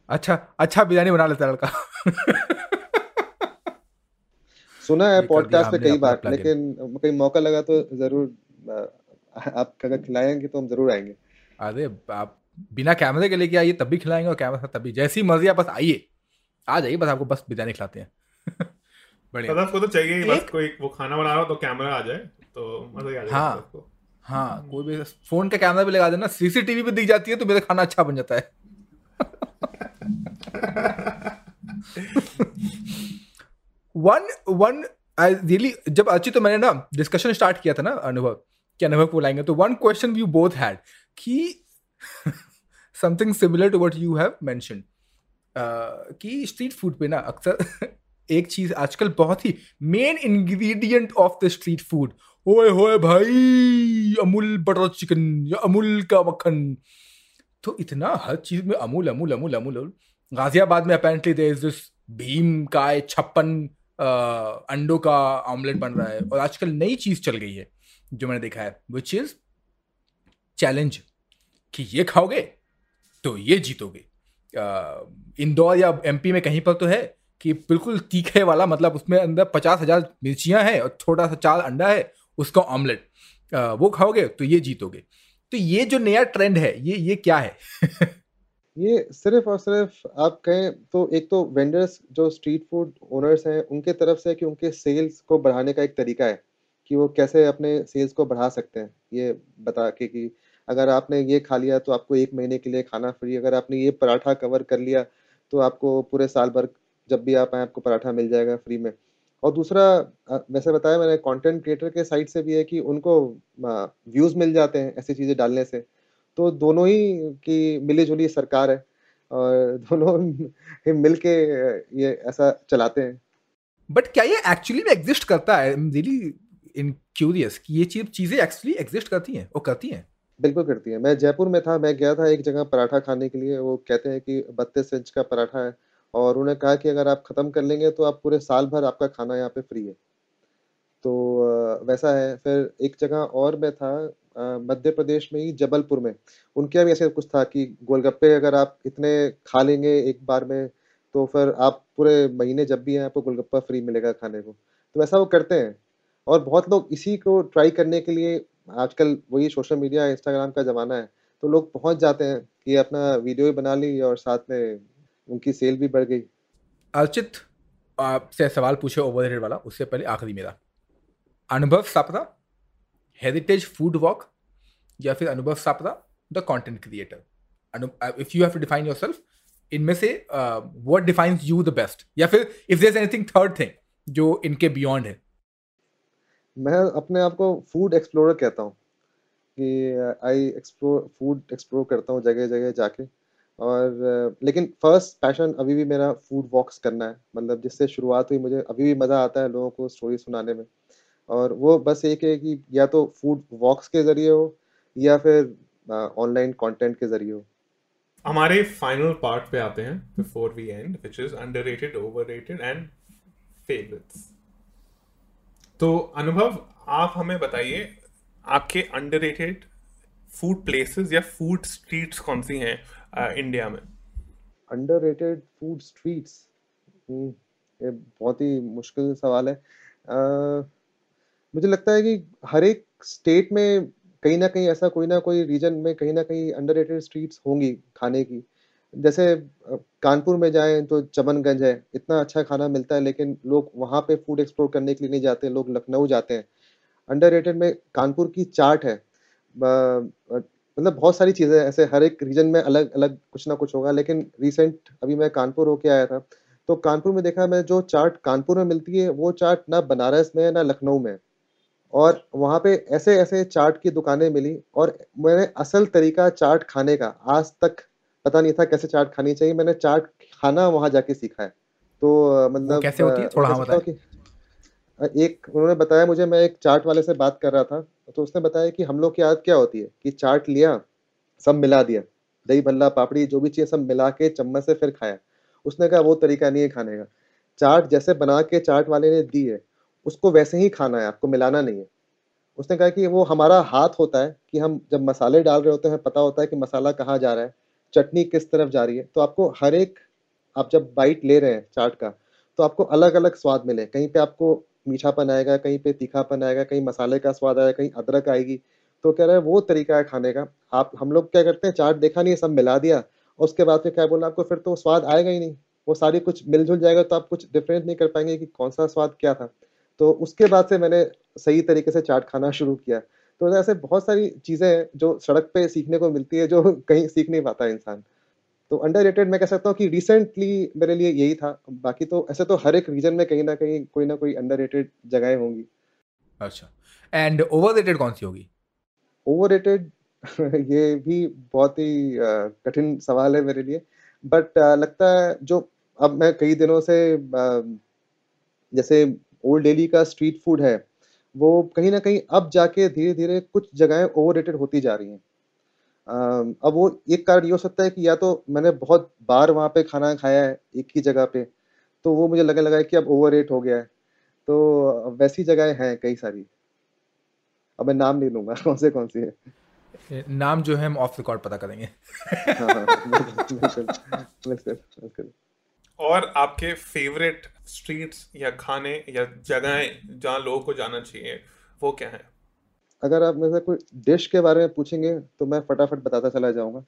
अच्छा अच्छा बिरयानी बना लेता है लड़का। सुना है पॉडकास्ट पे कई बार लेकिन कहीं मौका लगा तो ज़रूर आप अगर खिलाएँगे तो हम ज़रूर आएँगे। अरे आप बिना कैमरे के लेके आइए तब भी खिलाएँगे और कैमरा तभी जैसी मर्ज़ी आप बस आइए। आ जाइए बस आपको बस बिरयानी खिलाते हैं। बढ़िया। को तो चाहिए ही बस कोई वो खाना बना रहा हो तो कैमरा आ जाए तो मज़ा आ जाए हाँ हाँ कोई भी फ़ोन का कैमरा भी लगा देना सीसीटीवी पे दिख जाती है तो मेरा खाना अच्छा बन जाता है। वन वन आई रियली जब अच्छी तो मैंने ना डिस्कशन स्टार्ट किया था ना, अनुभव, कि अनुभव को बुलाएँगे तो one question you both had कि something similar to what you have mention कि स्ट्रीट फ़ूड पे ना अक्सर एक चीज़ आजकल बहुत ही main ingredient of the street food ओए होए भाई, अमूल बटर चिकन या अमूल का मक्खन। तो इतना हर चीज़ में अमूल अमूल अमूल अमूल गाजियाबाद में apparently there is this Bhim का छप्पन अंडों का ऑमलेट बन रहा है और आजकल नई चीज़ चल गई है, जो मैंने देखा है विच इज़ चैलेंज कि ये खाओगे तो ये जीतोगे। इंदौर या एमपी में कहीं पर तो है कि बिल्कुल तीखे वाला मतलब उसमें अंदर पचास हज़ार मिर्चियाँ हैं और छोटा सा चार अंडा है, उसका ऑमलेट वो खाओगे तो ये जीतोगे। तो ये जो नया ट्रेंड है, ये ये क्या है? ये सिर्फ़ और सिर्फ़ आप कहें तो एक तो वेंडर्स जो स्ट्रीट फ़ूड ओनर्स हैं, उनके तरफ़ से कि उनके सेल्स को बढ़ाने का एक तरीका है, कि वो कैसे अपने सेल्स को बढ़ा सकते हैं। ये बता के कि अगर आपने ये खा लिया तो आपको एक महीने के लिए खाना फ्री अगर आपने ये पराठा कवर कर लिया तो आपको पूरे साल भर जब भी आप आए आपको पराठा मिल जाएगा फ्री में। और दूसरा वैसे बताया मैंने कंटेंट क्रिएटर के साइड से भी है कि उनको व्यूज़ मिल जाते हैं ऐसी चीज़ें डालने से। तो दोनों ही की मिली जुली सरकार है और दोनों ही मिल के ये ऐसा चलाते हैं। बट क्या ये एक्चुअली में एग्जिस्ट करता है? रियली इन क्यूरियस कि ये चीज़ चीज़ें एक्चुअली एग्जिस्ट करती हैं वो करती हैं? बिल्कुल करती है। मैं जयपुर में था मैं गया था एक जगह पराठा खाने के लिए वो कहते हैं कि बत्तीस इंच का पराठा है और उन्होंने कहा कि अगर आप ख़त्म कर लेंगे तो आप पूरे साल भर आपका खाना यहाँ पे फ्री है। तो वैसा है। फिर एक जगह और मैं था मध्य प्रदेश में ही जबलपुर में। उनके यहाँ भी ऐसे कुछ था कि गोलगप्पे अगर आप इतने खा लेंगे एक बार में तो फिर आप पूरे महीने जब भी हैं, आपको गोलगप्पा फ्री मिलेगा खाने को। तो वैसा वो करते हैं। और बहुत लोग इसी को ट्राई करने के लिए आजकल वही सोशल मीडिया, इंस्टाग्राम का ज़माना है तो लोग पहुँच जाते हैं कि अपना वीडियो भी बना ली और साथ में उनकी सेल भी बढ़ गई। अर्चित, आपसे सवाल पूछे ओवर वाला, उससे पहले आखिरी मेरा। अनुभव सापरा हेरिटेज फ़ूड वॉक या फिर Anubhav Sapra the content creator if you have to define yourself इनमें से what defines you the best या फिर if is anything third thing जो इनके बियॉन्ड है? मैं अपने आप को फ़ूड एक्सप्लोरर कहता हूँ कि आई एक्सप्लोर फ़ूड एक्सप्लोर करता हूँ जगह जगह जाके। और uh, लेकिन फ़र्स्ट पैशन अभी भी मेरा फ़ूड वॉक्स करना है मतलब जिससे शुरुआत हुई मुझे अभी भी मज़ा आता है लोगों को स्टोरी सुनाने में। और वो बस एक है कि या तो फ़ूड वॉक्स के ज़रिए हो या फिर ऑनलाइन कंटेंट के ज़रिए हो। हमारे फाइनल पार्ट पे आते हैं before we and which is underrated overrated and favourites तो अनुभव आप हमें बताइए आपके अंडररेटेड फ़ूड प्लेसेस या फ़ूड स्ट्रीट्स कौन सी हैं इंडिया में? अंडररेटेड फ़ूड स्ट्रीट्स ये बहुत ही मुश्किल सवाल है। uh, मुझे लगता है कि हर एक स्टेट में कहीं ना कहीं ऐसा कोई ना कोई रीजन में कहीं ना कहीं अंडररेटेड स्ट्रीट्स होंगी खाने की। जैसे कानपुर में जाएँ तो चमनगंज है, इतना अच्छा खाना मिलता है लेकिन लोग वहाँ पे फ़ूड एक्सप्लोर करने के लिए नहीं जाते, लोग लखनऊ जाते हैं। अंडर में कानपुर की चाट है। मतलब बहुत सारी चीज़ें ऐसे हर एक रीजन में अलग अलग कुछ ना कुछ होगा लेकिन रिसेंट अभी मैं कानपुर होके आया था तो कानपुर में देखा मैं जो चाट कानपुर में मिलती है, वो चाट ना बनारस में है, ना लखनऊ में और वहाँ पे ऐसे ऐसे चाट की दुकानें मिली और मैंने असल तरीका चाट खाने का आज तक पता नहीं था कैसे चाट खानी चाहिए मैंने चाट खाना वहाँ जाके सीखा है। तो मतलब कैसे होती है? थोड़ा हाँ बताएँ। एक उन्होंने बताया मुझे मैं एक चाट वाले से बात कर रहा था तो उसने बताया कि हम लोग की आदत क्या होती है कि चाट लिया सब मिला दिया दही भल्ला पापड़ी जो भी चीज़ सब मिला के चम्मच से फिर खाया। उसने कहा वो तरीका नहीं है खाने का। चाट जैसे बना के चाट वाले ने दी है उसको वैसे ही खाना है, आपको मिलाना नहीं है। उसने कहा कि वो हमारा हाथ होता है कि हम जब मसाले डाल रहे होते हैं, पता होता है कि मसाला कहाँ जा रहा है, चटनी किस तरफ़ जा रही है। तो आपको हर एक, आप जब बाइट ले रहे हैं चाट का तो आपको अलग अलग स्वाद मिले। कहीं पे आपको मीठापन आएगा, कहीं पे तीखापन आएगा, कहीं मसाले का स्वाद आएगा, कहीं अदरक आएगी। तो कह रहे हैं, वो तरीका है खाने का। आप, हम लोग क्या करते हैं, चाट देखा नहीं सब मिला दिया। और उसके बाद फिर क्या बोला आपको, फिर तो स्वाद आएगा ही नहीं। वो सारी कुछ मिलजुल जाएगा तो आप कुछ डिफरेंस नहीं कर पाएँगे कि कौन सा स्वाद क्या था। तो उसके बाद से मैंने सही तरीके से चाट खाना शुरू किया। तो ऐसे बहुत सारी चीज़ें हैं जो सड़क पे सीखने को मिलती है जो कहीं सीख नहीं पाता इंसान। तो अंडर रेटेड मैं कह सकता हूँ कि रिसेंटली मेरे लिए यही था। बाकी तो ऐसे तो हर एक रीजन में कहीं ना कहीं कोई ना कोई अंडर रेटेड जगह होंगी। अच्छा। एंड ओवर रेटेड कौन सी होगी? ओवर रेटेड ये भी बहुत ही कठिन सवाल है मेरे लिए। बट लगता है जो अब मैं कई दिनों से जैसे ओल्ड दिल्ली का स्ट्रीट फ़ूड है वो कहीं ना कहीं अब जाके धीरे धीरे कुछ जगहें ओवर होती जा रही हैं। अब वो एक कारण ये हो सकता है कि या तो मैंने बहुत बार वहाँ पे खाना खाया है एक ही जगह पे तो वो मुझे लगने लगा है कि अब ओवर हो गया है। तो वैसी जगहें हैं कई सारी। अब मैं नाम नहीं लूँगा कौन से कौन सी है नाम जो है हम ऑफ़ रिकॉर्ड पता करेंगे। हाँ, हाँ, बिल्कुल और आपके फेवरेट स्ट्रीट्स या खाने या जगहें जहाँ लोगों को जाना चाहिए वो क्या है? अगर आप मेरे से कोई डिश के बारे में पूछेंगे तो मैं फटाफट बताता चला जाऊँगा।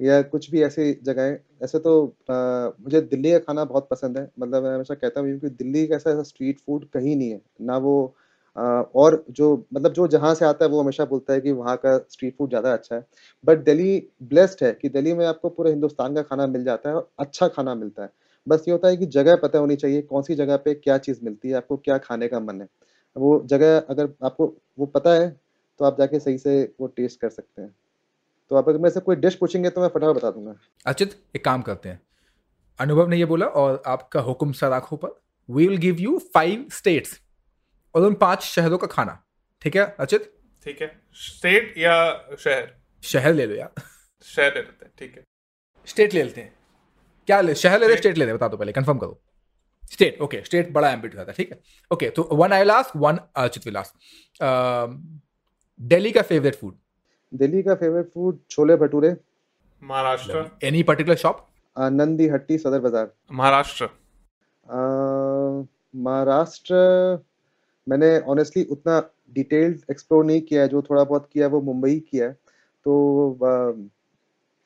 या कुछ भी ऐसी जगहें ऐसे तो आ, मुझे दिल्ली का खाना बहुत पसंद है। मतलब मैं हमेशा कहता हूँ कि दिल्ली का ऐसा ऐसा स्ट्रीट फ़ूड कहीं नहीं है। ना वो आ, और जो मतलब जो जहाँ से आता है वो हमेशा बोलता है कि वहाँ का स्ट्रीट फ़ूड ज़्यादा अच्छा है। बट दिल्ली ब्लेस्ड है कि दिल्ली में आपको पूरे हिंदुस्तान का खाना मिल जाता है और अच्छा खाना मिलता है। बस ये होता है कि जगह पता होनी चाहिए कौन सी जगह पे क्या चीज़ मिलती है आपको क्या खाने का मन है। वो जगह अगर आपको वो पता है तो आप जाके सही से वो टेस्ट कर सकते हैं। तो आप अगर मेरे से कोई डिश पूछेंगे तो मैं फटाफट बता दूँगा। अचित एक काम करते हैं। अनुभव ने ये बोला और आपका हुक्म सर आँखों पर we will give you five states और उन पाँच शहरों का खाना। ठीक है अचित ठीक है। स्टेट या शहर? शहर ले लो यार। शहर ले लेते हैं ठीक है। स्टेट ले लेते हैं। क्या ले शहर ले रहे स्टेट ले रहे बता दो पहले कंफर्म करो। स्टेट ओके स्टेट बड़ा एम्बिट था ठीक है। ओके तो one I last one Archit Vilas Delhi का फेवरेट फ़ूड दिल्ली का favourite food chole bhature. Maharashtra. Any particular shop Nandi Hatti Sadar Bazaar. Maharashtra. Maharashtra मैंने ऑनेस्टली उतना डिटेल्ड एक्सप्लोर नहीं किया है जो थोड़ा बहुत किया है वो मुंबई किया है। तो अ,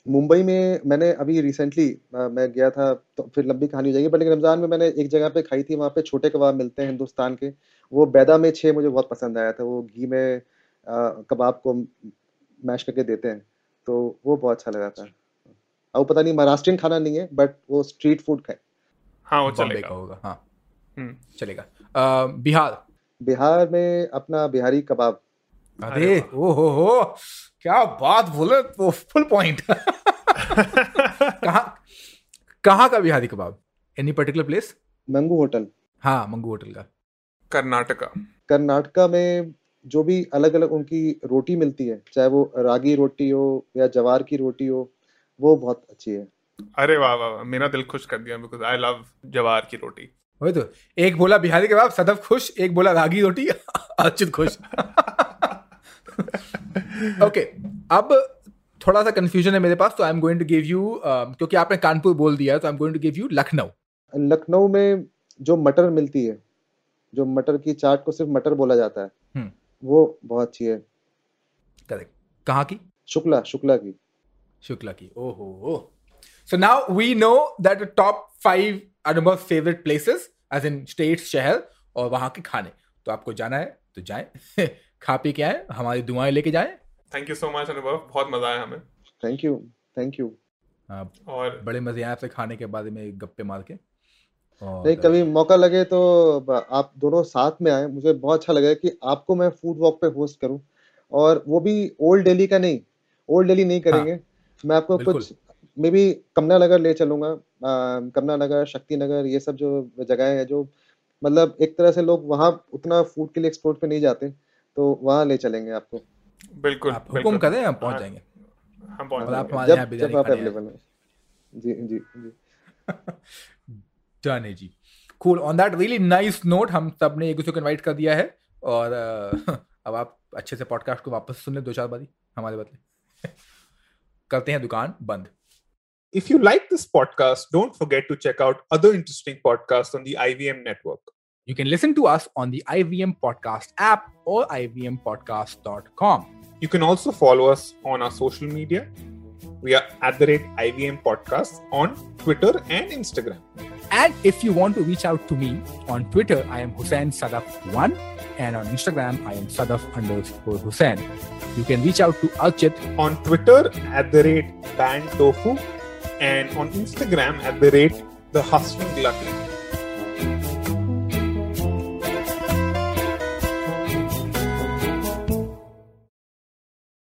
मुंबई में मैंने अभी रिसेंटली मैं गया था तो फिर लंबी कहानी हो जाएगी बट लेकिन रमज़ान में मैंने एक जगह पे खाई थी वहाँ पे छोटे कबाब मिलते हैं हिंदुस्तान के। वो बैदा में छः मुझे बहुत पसंद आया था वो घी में कबाब को मैश करके देते हैं तो वो बहुत अच्छा लगा था। अब पता नहीं महाराष्ट्रियन खाना नहीं है बट वो स्ट्रीट फ़ूड खाए। हाँ वो चलेगा। होगा हाँ। हम्म, चलेगा। बिहार? बिहार में अपना बिहारी कबाब। अरे अरे ओ हो हो! क्या बात बोले वो फुल पॉइंट कहाँ कहाँ का Bihari kebab? Any particular place Mangu hotel. हाँ मंगू होटल का। कर्नाटका। कर्नाटका में जो भी अलग अलग उनकी रोटी मिलती है चाहे वो रागी रोटी हो या जवार की रोटी हो वो बहुत अच्छी है। अरे वाह वाह वाह, मेरा दिल खुश कर दिया बिकॉज़ आई लव जवार की रोटी। वही तो एक बोला बिहारी कबाब सदफ खुश एक बोला रागी रोटी अच्युत खुश। ओके अब थोड़ा सा कंफ्यूजन है मेरे पास तो I am going to give you क्योंकि आपने कानपुर बोल दिया तो I am going to give you Lucknow. Lucknow में जो मटर मिलती है जो मटर की चाट को सिर्फ़ मटर बोला जाता है हम्म। वो बहुत अच्छी है। करेक्ट कहाँ की? शुक्ला शुक्ला की। शुक्ला की ओहो। So now we know that top five Anubhav favourite places as in states शहर और वहाँ के खाने। तो आपको जाना है तो जाएँ। खा पी के आए हमारी दुआएँ लेके जाएँ। थैंक यू सो मच अनुभव बहुत मज़ा आया हमें। थैंक यू थैंक यू और बड़े मज़े आए आपसे खाने के बारे में गप्पे मार के। और नहीं कभी मौका लगे तो आप दोनों साथ में आए। मुझे बहुत अच्छा लगा कि आपको मैं फ़ूड वॉक पे होस्ट करूँ। और वो भी ओल्ड दिल्ली का नहीं ओल्ड दिल्ली नहीं करेंगे। हाँ, मैं आपको कुछ मे बी कमला नगर ले चलूँगा कमला नगर शक्ति नगर ये सब जो जगह है जो मतलब एक तरह से लोग वहाँ उतना फ़ूड के लिए एक्सपोर्ट पे नहीं जाते। तो वहाँ ले चलेंगे आपको। बिल्कुल आप हुक्म करें हम पहुँच हाँ, जाएँगे। हम पहुँच और आप हमारे यहाँ जब जब आप अवेलेबल हो। जी जी जी। डन है जी। Cool on that really nice note हम सबने एक दूसरे को इनवाइट कर दिया है और अब आप अच्छे से पॉडकास्ट को वापस सुन ले दो चार बारी हमारे बदले। करते हैं दुकान बंद। If you like this podcast, don't forget to check out other interesting podcasts on the IVM network. You can listen to us on the IVM Podcast app or ivmpodcast.com. You can also follow us on our social media. We are at the rate IVM Podcast on Twitter and Instagram. And if you want to reach out to me on Twitter, I am Hussein Sadaf1 and on Instagram, I am Sadaf underscore Hussein. You can reach out to Archit On Twitter at the rate Ban Tofu and on Instagram at the rate The Hustling Lucky.